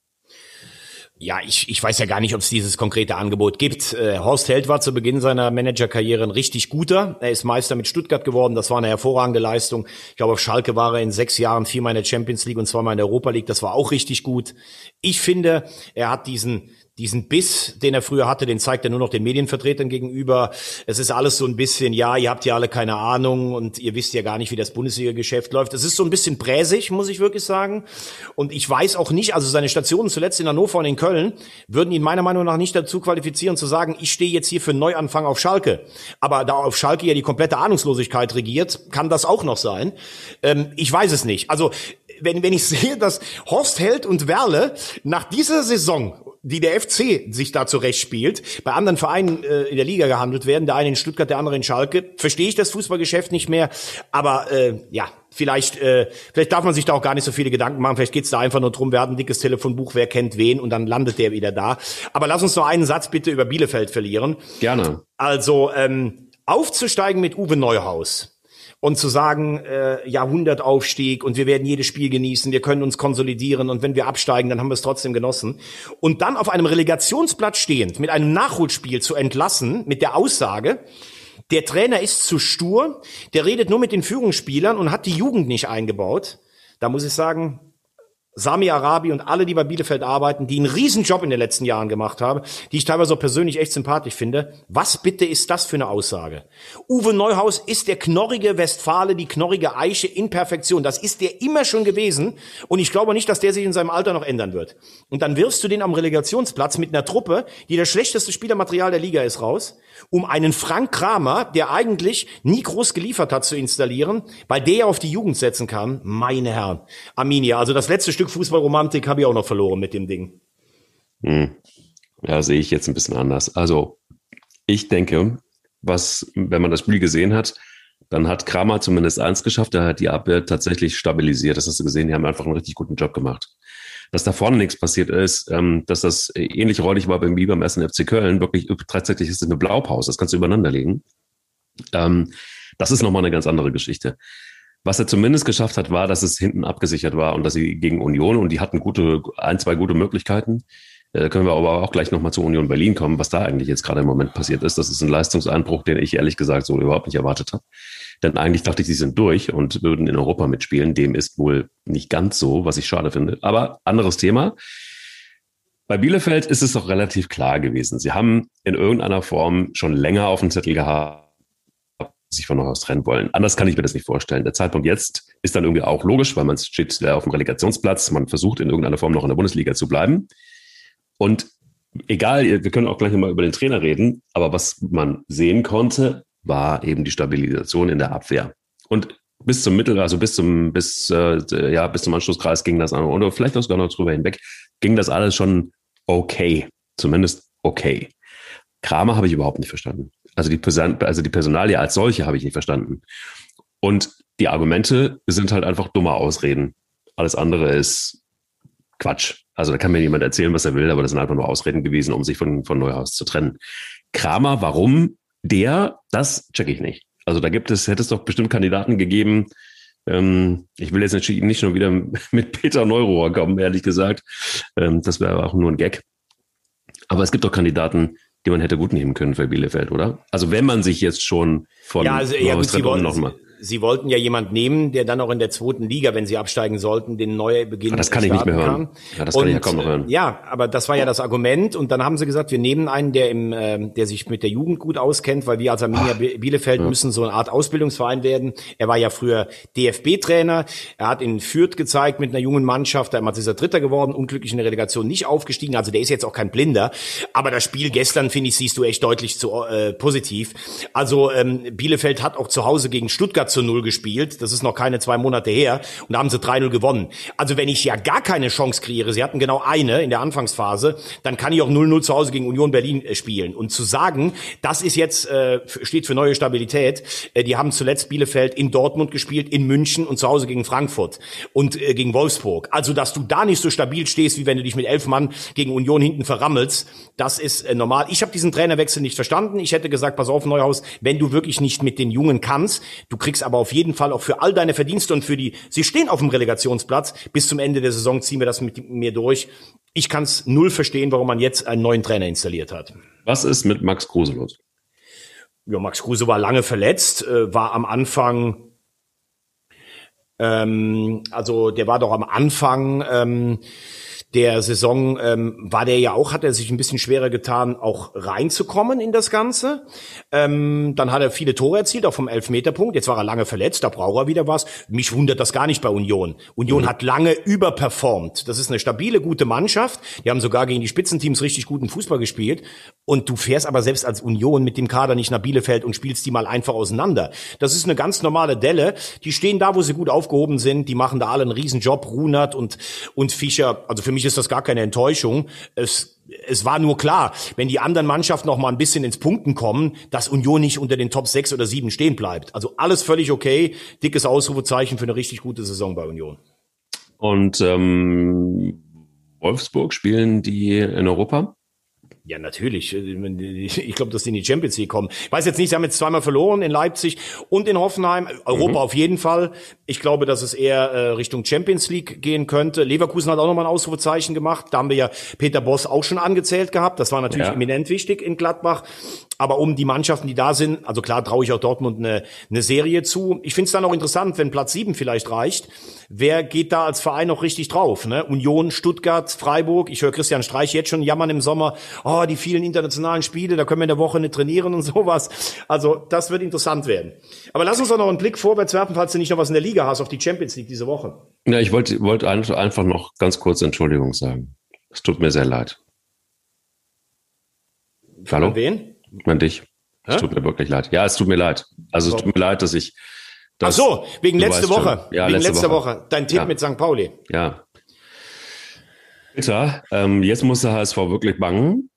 Speaker 4: Ja, ich, ich weiß ja gar nicht, ob es dieses konkrete Angebot gibt. Äh, Horst Held war zu Beginn seiner Managerkarriere ein richtig guter. Er ist Meister mit Stuttgart geworden. Das war eine hervorragende Leistung. Ich glaube, auf Schalke war er in sechs Jahren viermal in der Champions League und zweimal in der Europa League. Das war auch richtig gut. Ich finde, er hat diesen, diesen Biss, den er früher hatte, den zeigt er nur noch den Medienvertretern gegenüber. Es ist alles so ein bisschen, ja, ihr habt ja alle keine Ahnung und ihr wisst ja gar nicht, wie das Bundesliga-Geschäft läuft. Es ist so ein bisschen präsig, muss ich wirklich sagen. Und ich weiß auch nicht, also seine Stationen zuletzt in Hannover und in Köln würden ihn meiner Meinung nach nicht dazu qualifizieren zu sagen, ich stehe jetzt hier für einen Neuanfang auf Schalke. Aber da auf Schalke ja die komplette Ahnungslosigkeit regiert, kann das auch noch sein. Ähm, ich weiß es nicht. Also wenn, wenn ich sehe, dass Horst Held und Werle nach dieser Saison die der FC sich da zurecht spielt, bei anderen Vereinen äh, in der Liga gehandelt werden, der eine in Stuttgart, der andere in Schalke, verstehe ich das Fußballgeschäft nicht mehr. Aber äh, ja, vielleicht, äh, vielleicht darf man sich da auch gar nicht so viele Gedanken machen. Vielleicht geht's da einfach nur drum, wer hat ein dickes Telefonbuch, wer kennt wen und dann landet der wieder da. Aber lass uns noch einen Satz bitte über Bielefeld verlieren.
Speaker 1: Gerne.
Speaker 4: Also ähm, aufzusteigen mit Uwe Neuhaus und zu sagen, äh, Jahrhundertaufstieg und wir werden jedes Spiel genießen, wir können uns konsolidieren und wenn wir absteigen, dann haben wir es trotzdem genossen. Und dann auf einem Relegationsplatz stehend mit einem Nachholspiel zu entlassen, mit der Aussage, der Trainer ist zu stur, der redet nur mit den Führungsspielern und hat die Jugend nicht eingebaut. Da muss ich sagen, Sami Arabi und alle, die bei Bielefeld arbeiten, die einen riesen Job in den letzten Jahren gemacht haben, die ich teilweise auch persönlich echt sympathisch finde. Was bitte ist das für eine Aussage? Uwe Neuhaus ist der knorrige Westfale, die knorrige Eiche in Perfektion. Das ist der immer schon gewesen. Und ich glaube nicht, dass der sich in seinem Alter noch ändern wird. Und dann wirfst du den am Relegationsplatz mit einer Truppe, die das schlechteste Spielermaterial der Liga ist, raus, um einen Frank Kramer, der eigentlich nie groß geliefert hat, zu installieren, weil der ja auf die Jugend setzen kann. Meine Herren. Arminia, also das letzte Stück Stück Fußballromantik habe ich auch noch verloren mit dem Ding.
Speaker 1: Hm. Ja, sehe ich jetzt ein bisschen anders. Also, ich denke, was, wenn man das Spiel gesehen hat, dann hat Kramer zumindest eins geschafft, er hat die Abwehr tatsächlich stabilisiert. Das hast du gesehen, die haben einfach einen richtig guten Job gemacht. Dass da vorne nichts passiert ist, ähm, dass das ähnlich räudig war wie beim ersten FC Köln, wirklich tatsächlich ist es eine Blaupause, das kannst du übereinander legen. Ähm, das ist nochmal eine ganz andere Geschichte. Was er zumindest geschafft hat, war, dass es hinten abgesichert war und dass sie gegen Union und die hatten gute, ein, zwei gute Möglichkeiten. Da äh, können wir aber auch gleich nochmal zu Union Berlin kommen, was da eigentlich jetzt gerade im Moment passiert ist. Das ist ein Leistungseinbruch, den ich ehrlich gesagt so überhaupt nicht erwartet habe. Denn eigentlich dachte ich, sie sind durch und würden in Europa mitspielen. Dem ist wohl nicht ganz so, was ich schade finde. Aber anderes Thema. Bei Bielefeld ist es doch relativ klar gewesen. Sie haben in irgendeiner Form schon länger auf dem Zettel gehabt, sich von Neuhaus trennen wollen. Anders kann ich mir das nicht vorstellen. Der Zeitpunkt jetzt ist dann irgendwie auch logisch, weil man steht auf dem Relegationsplatz, man versucht in irgendeiner Form noch in der Bundesliga zu bleiben. Und egal, wir können auch gleich nochmal über den Trainer reden, aber was man sehen konnte, war eben die Stabilisation in der Abwehr. Und bis zum Mittel, also bis zum, bis, äh, ja, bis zum Anschlusskreis ging das an, oder vielleicht auch sogar noch drüber hinweg, ging das alles schon okay. Zumindest okay. Kramer habe ich überhaupt nicht verstanden. Also die, also die Personalie als solche habe ich nicht verstanden. Und die Argumente sind halt einfach dumme Ausreden. Alles andere ist Quatsch. Also da kann mir niemand erzählen, was er will, aber das sind einfach nur Ausreden gewesen, um sich von, von Neuhaus zu trennen. Kramer, warum der, das check ich nicht. Also da gibt es, hätte es doch bestimmt Kandidaten gegeben. Ähm, ich will jetzt nicht, nicht schon wieder mit Peter Neurohr kommen, ehrlich gesagt. Ähm, das wäre auch nur ein Gag. Aber es gibt doch Kandidaten, die man hätte gut nehmen können für Bielefeld, oder? Also wenn man sich jetzt schon von
Speaker 4: ja, also, ja, gut, sie wollen, noch mal. Sie wollten ja jemand nehmen, der dann auch in der zweiten Liga, wenn sie absteigen sollten, den neue Beginn.
Speaker 1: Das kann ich nicht mehr hören. Ja, das kann und, ich ja kaum noch hören.
Speaker 4: Ja, aber das war ja das Argument. Und dann haben sie gesagt, wir nehmen einen, der im, äh, der sich mit der Jugend gut auskennt, weil wir als Arminia Bielefeld ja. müssen so eine Art Ausbildungsverein werden. Er war ja früher DFB-Trainer. Er hat in Fürth gezeigt mit einer jungen Mannschaft. Damals ist er Dritter geworden, unglücklich in der Relegation nicht aufgestiegen. Also der ist jetzt auch kein Blinder. Aber das Spiel gestern, finde ich, siehst du echt deutlich zu äh, positiv. Also ähm, Bielefeld hat auch zu Hause gegen Stuttgart zu Null gespielt. Das ist noch keine zwei Monate her. Und da haben sie 3-0 gewonnen. Also wenn ich ja gar keine Chance kreiere, sie hatten genau eine in der Anfangsphase, dann kann ich auch 0-0 zu Hause gegen Union Berlin äh, spielen. Und zu sagen, das ist jetzt, äh, steht für neue Stabilität. Äh, die haben zuletzt Bielefeld in Dortmund gespielt, in München und zu Hause gegen Frankfurt und gegen Wolfsburg. Also, dass du da nicht so stabil stehst, wie wenn du dich mit elf Mann gegen Union hinten verrammelst, das ist normal. Ich habe diesen Trainerwechsel nicht verstanden. Ich hätte gesagt, pass auf, Neuhaus, wenn du wirklich nicht mit den Jungen kannst, du kriegst aber auf jeden Fall auch für all deine Verdienste und für die, sie stehen auf dem Relegationsplatz, bis zum Ende der Saison ziehen wir das mit mir durch. Ich kann es null verstehen, warum man jetzt einen neuen Trainer installiert hat.
Speaker 1: Was ist mit Max Kruse los?
Speaker 4: Ja, Max Kruse war lange verletzt, äh, war am Anfang, ähm, also der war doch am Anfang, ähm, der Saison ähm, war der ja auch, hat er sich ein bisschen schwerer getan, auch reinzukommen in das Ganze. Ähm, dann hat er viele Tore erzielt, auch vom Elfmeterpunkt. Jetzt war er lange verletzt, da braucht er wieder was. Mich wundert das gar nicht bei Union. Union mhm. hat lange überperformt. Das ist eine stabile, gute Mannschaft. Die haben sogar gegen die Spitzenteams richtig guten Fußball gespielt. Und du fährst aber selbst als Union mit dem Kader nicht nach Bielefeld und spielst die mal einfach auseinander. Das ist eine ganz normale Delle. Die stehen da, wo sie gut aufgehoben sind. Die machen da alle einen riesen Job. Runert und, und Fischer. Also für mich ist das gar keine Enttäuschung. Es es war nur klar, wenn die anderen Mannschaften noch mal ein bisschen ins Punkten kommen, dass Union nicht unter den Top 6 oder 7 stehen bleibt. Also alles völlig okay. Dickes Ausrufezeichen für eine richtig gute Saison bei Union.
Speaker 1: Und ähm, Wolfsburg spielen die in Europa?
Speaker 4: Ja, natürlich. Ich glaube, dass die in die Champions League kommen. Ich weiß jetzt nicht, sie haben jetzt zweimal verloren in Leipzig und in Hoffenheim. Europa mhm. auf jeden Fall. Ich glaube, dass es eher äh, Richtung Champions League gehen könnte. Leverkusen hat auch nochmal ein Ausrufezeichen gemacht. Da haben wir ja Peter Boss auch schon angezählt gehabt. Das war natürlich ja. eminent wichtig in Gladbach. Aber um die Mannschaften, die da sind, also klar traue ich auch Dortmund eine, eine Serie zu. Ich finde es dann auch interessant, wenn Platz sieben vielleicht reicht. Wer geht da als Verein noch richtig drauf? Ne? Union, Stuttgart, Freiburg. Ich höre Christian Streich jetzt schon jammern im Sommer. Oh, die vielen internationalen Spiele, da können wir in der Woche nicht trainieren und sowas. Also das wird interessant werden. Aber lass uns doch noch einen Blick vorwärts werfen, falls du nicht noch was in der Liga hast, auf die Champions League diese Woche.
Speaker 1: Ja, ich wollte wollte einfach noch ganz kurz Entschuldigung sagen. Es tut mir sehr leid.
Speaker 4: Hallo? An wen?
Speaker 1: An dich. Es tut mir wirklich leid. Ja, es tut mir leid. Also so. es tut mir leid, dass ich.
Speaker 4: Dass, Ach so, wegen letzte Woche. Ja, wegen letzte Woche. Woche. Dein Tipp ja. mit St. Pauli.
Speaker 1: Ja. Bitter. Ähm, jetzt muss der HSV wirklich bangen.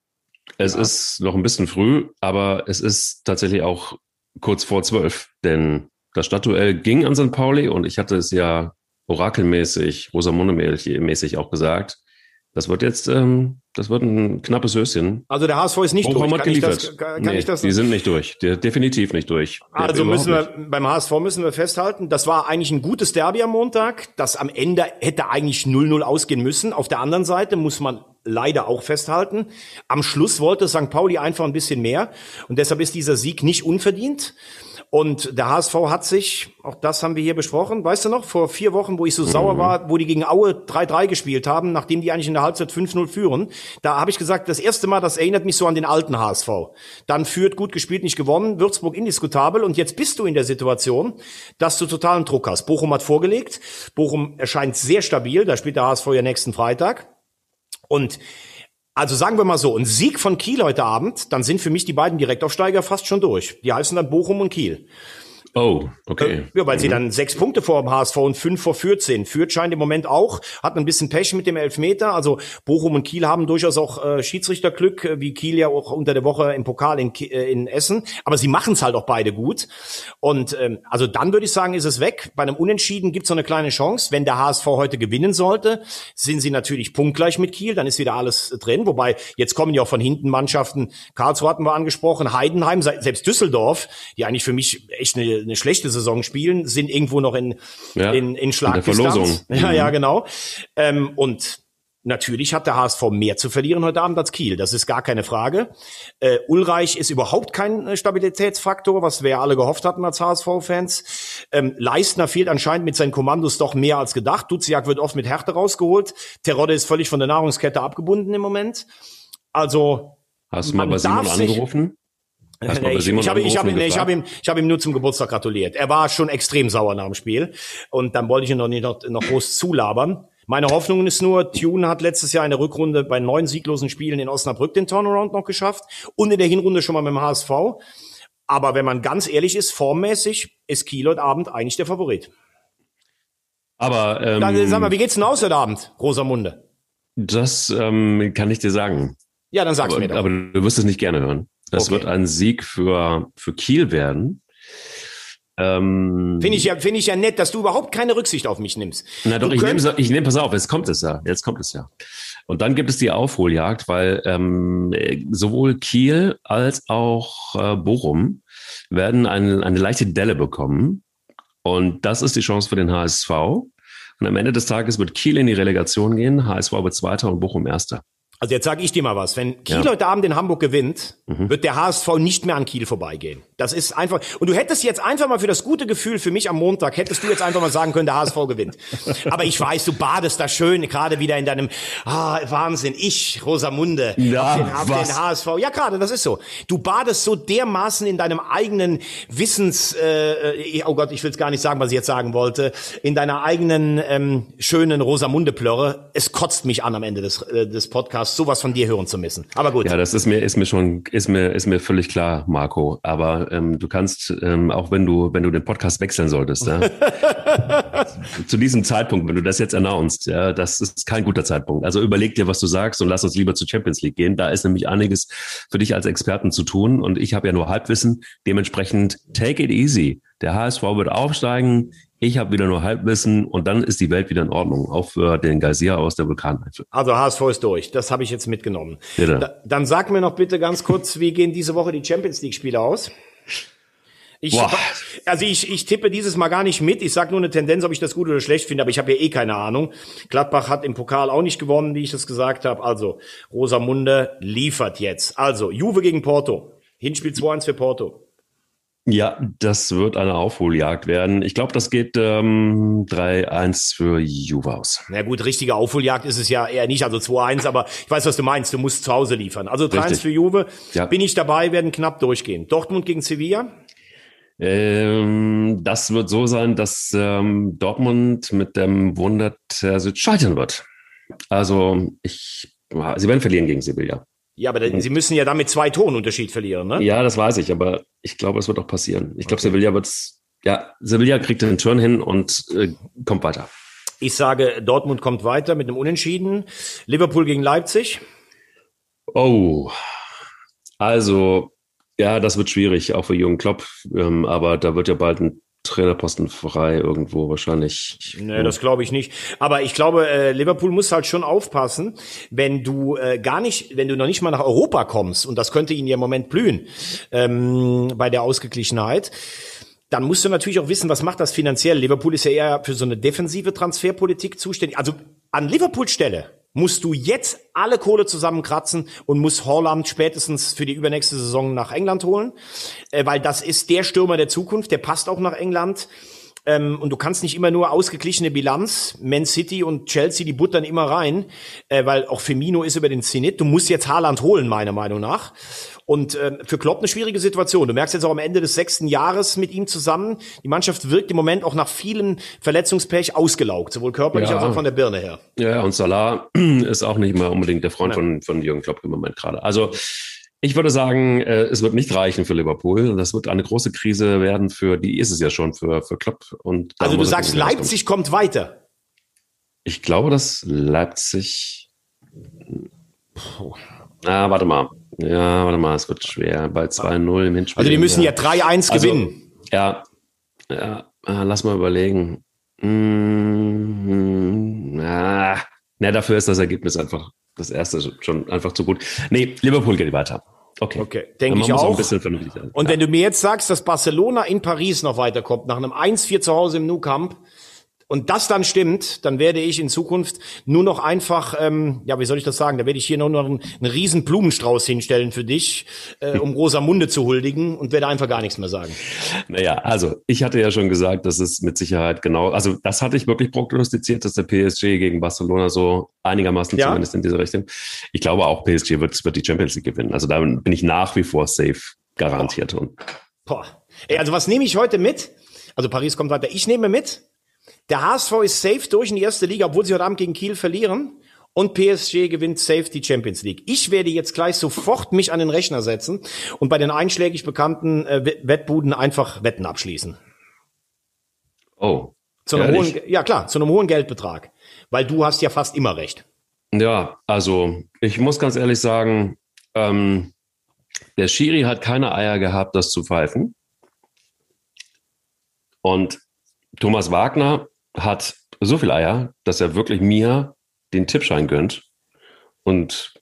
Speaker 1: Es ja. ist noch ein bisschen früh, aber es ist tatsächlich auch kurz vor zwölf, denn das Stadtduell ging an St. Pauli und ich hatte es ja orakelmäßig, Rosamunde-mäßig auch gesagt. Das wird jetzt, ähm, das wird ein knappes Höschen.
Speaker 4: Also der HSV ist nicht
Speaker 1: Bochum
Speaker 4: durch.
Speaker 1: Kann ich das, kann nee, ich das die sind nicht durch. Die, definitiv nicht durch.
Speaker 4: Also müssen wir, nicht. beim HSV müssen wir festhalten, das war eigentlich ein gutes Derby am Montag, das am Ende hätte eigentlich 0-0 ausgehen müssen. Auf der anderen Seite muss man leider auch festhalten. Am Schluss wollte St. Pauli einfach ein bisschen mehr und deshalb ist dieser Sieg nicht unverdient. Und der HSV hat sich, auch das haben wir hier besprochen, weißt du noch, vor vier Wochen, wo ich so mhm. sauer war, wo die gegen Aue 3-3 gespielt haben, nachdem die eigentlich in der Halbzeit 5-0 führen, da habe ich gesagt, das erste Mal, das erinnert mich so an den alten HSV. Dann führt, gut gespielt, nicht gewonnen, Würzburg indiskutabel und jetzt bist du in der Situation, dass du totalen Druck hast. Bochum hat vorgelegt, Bochum erscheint sehr stabil, da spielt der HSV ja nächsten Freitag. Und also sagen wir mal so, ein Sieg von Kiel heute Abend, dann sind für mich die beiden Direktaufsteiger fast schon durch. Die heißen dann Bochum und Kiel.
Speaker 1: Oh, okay.
Speaker 4: Äh, ja, weil mhm. sie dann sechs Punkte vor dem HSV und fünf vor Fürth sind. Fürth scheint im Moment auch, hat ein bisschen Pech mit dem Elfmeter. Also Bochum und Kiel haben durchaus auch äh, Schiedsrichterglück, äh, wie Kiel ja auch unter der Woche im Pokal in, äh, in Essen. Aber sie machen es halt auch beide gut. Und ähm, also dann würde ich sagen, ist es weg. Bei einem Unentschieden gibt es noch eine kleine Chance. Wenn der HSV heute gewinnen sollte, sind sie natürlich punktgleich mit Kiel. Dann ist wieder alles drin. Wobei jetzt kommen ja auch von hinten Mannschaften. Karlsruhe hatten wir angesprochen, Heidenheim, selbst Düsseldorf, die eigentlich für mich echt eine eine schlechte Saison spielen, sind irgendwo noch in, ja, in, in Schlagdistanz. In ja, ja, mhm. genau. Ähm, und Natürlich hat der HSV mehr zu verlieren heute Abend als Kiel. Das ist gar keine Frage. Äh, Ulreich ist überhaupt kein äh, Stabilitätsfaktor, was wir ja alle gehofft hatten als HSV-Fans. Ähm, Leistner fehlt anscheinend mit seinen Kommandos doch mehr als gedacht. Duziak wird oft mit Härte rausgeholt. Terodde ist völlig von der Nahrungskette abgebunden im Moment. Also.
Speaker 1: Hast du mal bei Simon angerufen?
Speaker 4: Nee, ich, ich habe ich hab, nee, ich hab ihm, ich hab ihm nur zum Geburtstag gratuliert. Er war schon extrem sauer nach dem Spiel. Und dann wollte ich ihn noch nicht noch, noch groß zulabern. Meine Hoffnung ist nur, Tune hat letztes Jahr in der Rückrunde bei neun sieglosen Spielen in Osnabrück den Turnaround noch geschafft und in der Hinrunde schon mal mit dem HSV. Aber wenn man ganz ehrlich ist, formmäßig ist Kiel heute Abend eigentlich der Favorit.
Speaker 1: Aber ähm,
Speaker 4: Dann, sag mal, wie geht's denn aus heute Abend, Rosamunde?
Speaker 1: Das ähm, kann ich dir sagen.
Speaker 4: Ja, dann sag's
Speaker 1: aber,
Speaker 4: mir doch.
Speaker 1: Aber du wirst es nicht gerne hören. Das okay. wird ein Sieg für, für Kiel werden.
Speaker 4: Ähm, finde ich ja, finde ich ja nett, dass du überhaupt keine Rücksicht auf mich nimmst.
Speaker 1: Na doch, du ich nehme, ich nehme, pass auf, jetzt kommt es ja, jetzt kommt es ja. Und dann gibt es die Aufholjagd, weil ähm, sowohl Kiel als auch äh, Bochum werden eine, eine leichte Delle bekommen. Und das ist die Chance für den HSV. Und am Ende des Tages wird Kiel in die Relegation gehen, HSV wird Zweiter und Bochum Erster.
Speaker 4: Also jetzt sage ich dir mal was. Wenn Kiel ja. heute Abend in Hamburg gewinnt, mhm. wird der HSV nicht mehr an Kiel vorbeigehen. Das ist einfach, und du hättest jetzt einfach mal für das gute Gefühl für mich am Montag, hättest du jetzt einfach mal sagen können, der HSV gewinnt. Aber ich weiß, du badest da schön, gerade wieder in deinem, ah, Wahnsinn, ich, Rosamunde,
Speaker 1: Ja,
Speaker 4: auf, den, auf den HSV. Ja, gerade, das ist so. Du badest so dermaßen in deinem eigenen Wissens, äh, oh Gott, ich will es gar nicht sagen, was ich jetzt sagen wollte, in deiner eigenen ähm, schönen Rosamunde-Plörre. Es kotzt mich an am Ende des, äh, des Podcasts, sowas von dir hören zu müssen. Aber gut.
Speaker 1: Ja, das ist mir, ist mir schon, ist mir, ist mir völlig klar, Marco. Aber ähm, du kannst, ähm, auch wenn du, wenn du den Podcast wechseln solltest, ja, zu diesem Zeitpunkt, wenn du das jetzt announced, ja, das ist kein guter Zeitpunkt. Also überleg dir, was du sagst und lass uns lieber zur Champions League gehen. Da ist nämlich einiges für dich als Experten zu tun. Und ich habe ja nur Halbwissen. Dementsprechend take it easy. Der HSV wird aufsteigen. Ich habe wieder nur Halbwissen und dann ist die Welt wieder in Ordnung. Auch für den Geysir aus der Vulkaneifel.
Speaker 4: Also HSV ist durch. Das habe ich jetzt mitgenommen. Da, dann sag mir noch bitte ganz kurz, wie gehen diese Woche die Champions League Spiele aus? Ich,
Speaker 1: Boah.
Speaker 4: also ich, ich tippe dieses Mal gar nicht mit. Ich sage nur eine Tendenz, ob ich das gut oder schlecht finde, aber ich habe ja eh keine Ahnung. Gladbach hat im Pokal auch nicht gewonnen, wie ich das gesagt habe. Also Rosamunde liefert jetzt. Also Juve gegen Porto. Hinspiel 2-1 für Porto.
Speaker 1: Ja, das wird eine Aufholjagd werden. Ich glaube, das geht ähm, 3-1 für Juve aus.
Speaker 4: Na gut, richtige Aufholjagd ist es ja eher nicht, also 2-1, aber ich weiß, was du meinst, du musst zu Hause liefern. Also 3-1
Speaker 1: Richtig.
Speaker 4: für Juve,
Speaker 1: Ja.
Speaker 4: bin ich dabei, werden knapp durchgehen. Dortmund gegen Sevilla,
Speaker 1: Ähm, das wird so sein, dass ähm, Dortmund mit dem Wunder scheitern wird. Also ich, sie werden verlieren gegen Sevilla.
Speaker 4: Ja, aber da- sie müssen ja damit zwei Toren Unterschied verlieren, ne?
Speaker 1: Ja, das weiß ich, aber ich glaube, es wird auch passieren. Ich glaube, Sevilla wird's. Ja, Sevilla kriegt den Turn hin und äh, kommt weiter.
Speaker 4: Ich sage, Dortmund kommt weiter mit einem Unentschieden. Liverpool gegen Leipzig.
Speaker 1: Oh, also ja, das wird schwierig, auch für Jürgen Klopp. Ähm, aber da wird ja bald ein Trainerposten frei irgendwo wahrscheinlich.
Speaker 4: Nee, das glaube ich nicht. Aber ich glaube, äh, Liverpool muss halt schon aufpassen, wenn du äh, gar nicht, wenn du noch nicht mal nach Europa kommst, und das könnte ihnen ja im Moment blühen, ähm, bei der Ausgeglichenheit. Dann musst du natürlich auch wissen, was macht das finanziell. Liverpool ist ja eher für so eine defensive Transferpolitik zuständig. Also an Liverpool Stelle musst du jetzt alle Kohle zusammenkratzen und musst Holland spätestens für die übernächste Saison nach England holen, äh, weil das ist der Stürmer der Zukunft, der passt auch nach England. Ähm, und du kannst nicht immer nur ausgeglichene Bilanz, Man City und Chelsea, die buttern immer rein, äh, weil auch Firmino ist über den Zenit. Du musst jetzt Haaland holen, meiner Meinung nach. Und ähm, für Klopp eine schwierige Situation. Du merkst jetzt auch am Ende des sechsten Jahres mit ihm zusammen, die Mannschaft wirkt im Moment auch nach vielen Verletzungspech ausgelaugt, sowohl körperlich
Speaker 1: Ja.
Speaker 4: als auch von der Birne her.
Speaker 1: Ja, und Salah ist auch nicht mal unbedingt der Freund von, von Jürgen Klopp im Moment gerade. Also ich würde sagen, äh, es wird nicht reichen für Liverpool. Das wird eine große Krise werden für, die ist es ja schon für, für Klopp. Und
Speaker 4: Also du sagst. Leipzig kommt weiter.
Speaker 1: Ich glaube, dass Leipzig. Ah, warte mal. Ja, warte mal, es wird schwer. Bei 2-0 im Hinspiel.
Speaker 4: Also die müssen ja 3-1
Speaker 1: Also,
Speaker 4: gewinnen.
Speaker 1: Ja, ja, ah, lass mal überlegen. Mm, ah, na, dafür ist das Ergebnis einfach das erste schon einfach zu gut. Nee, Liverpool geht weiter. Okay.
Speaker 4: Okay, denke ich auch.
Speaker 1: ein bisschen vernünftig sein.
Speaker 4: Und
Speaker 1: ja.
Speaker 4: wenn du mir jetzt sagst, dass Barcelona in Paris noch weiterkommt, nach einem 1-4 zu Hause im Nou Camp, und das dann stimmt, dann werde ich in Zukunft nur noch einfach, ähm, ja, wie soll ich das sagen, da werde ich hier nur noch einen, einen riesen Blumenstrauß hinstellen für dich, äh, um Rosamunde zu huldigen und werde einfach gar nichts mehr sagen.
Speaker 1: Naja, also ich hatte ja schon gesagt, dass es mit Sicherheit genau, also das hatte ich wirklich prognostiziert, dass der PSG gegen Barcelona so einigermaßen
Speaker 4: Ja.
Speaker 1: zumindest in diese Richtung. Ich glaube auch PSG wird, wird die Champions League gewinnen. Also da bin ich nach wie vor safe garantiert. Und
Speaker 4: Boah. Ey, also was nehme ich heute mit? Also Paris kommt weiter. Ich nehme mit, der HSV ist safe durch in die erste Liga, obwohl sie heute Abend gegen Kiel verlieren. Und PSG gewinnt safe die Champions League. Ich werde jetzt gleich sofort mich an den Rechner setzen und bei den einschlägig bekannten äh, Wett- Wettbuden einfach Wetten abschließen.
Speaker 1: oh.
Speaker 4: Zu einem
Speaker 1: Ehrlich?
Speaker 4: hohen, ja klar, zu einem hohen Geldbetrag. Weil du hast ja fast immer recht.
Speaker 1: Ja, also ich muss ganz ehrlich sagen, ähm, der Schiri hat keine Eier gehabt, das zu pfeifen. Und Thomas Wagner hat so viel Eier, dass er wirklich mir den Tippschein gönnt. Und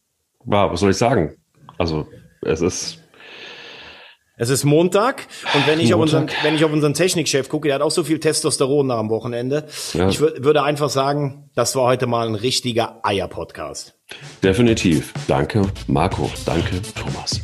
Speaker 1: ja, was soll ich sagen? Also es ist
Speaker 4: Es ist Montag und wenn ich, auf unseren,
Speaker 1: Montag.
Speaker 4: wenn ich auf unseren Technikchef gucke, der hat auch so viel Testosteron nach am Wochenende.
Speaker 1: Ja.
Speaker 4: Ich wür- würde einfach sagen, das war heute mal ein richtiger Eier-Podcast.
Speaker 1: definitiv. Danke, Marco. Danke, Thomas.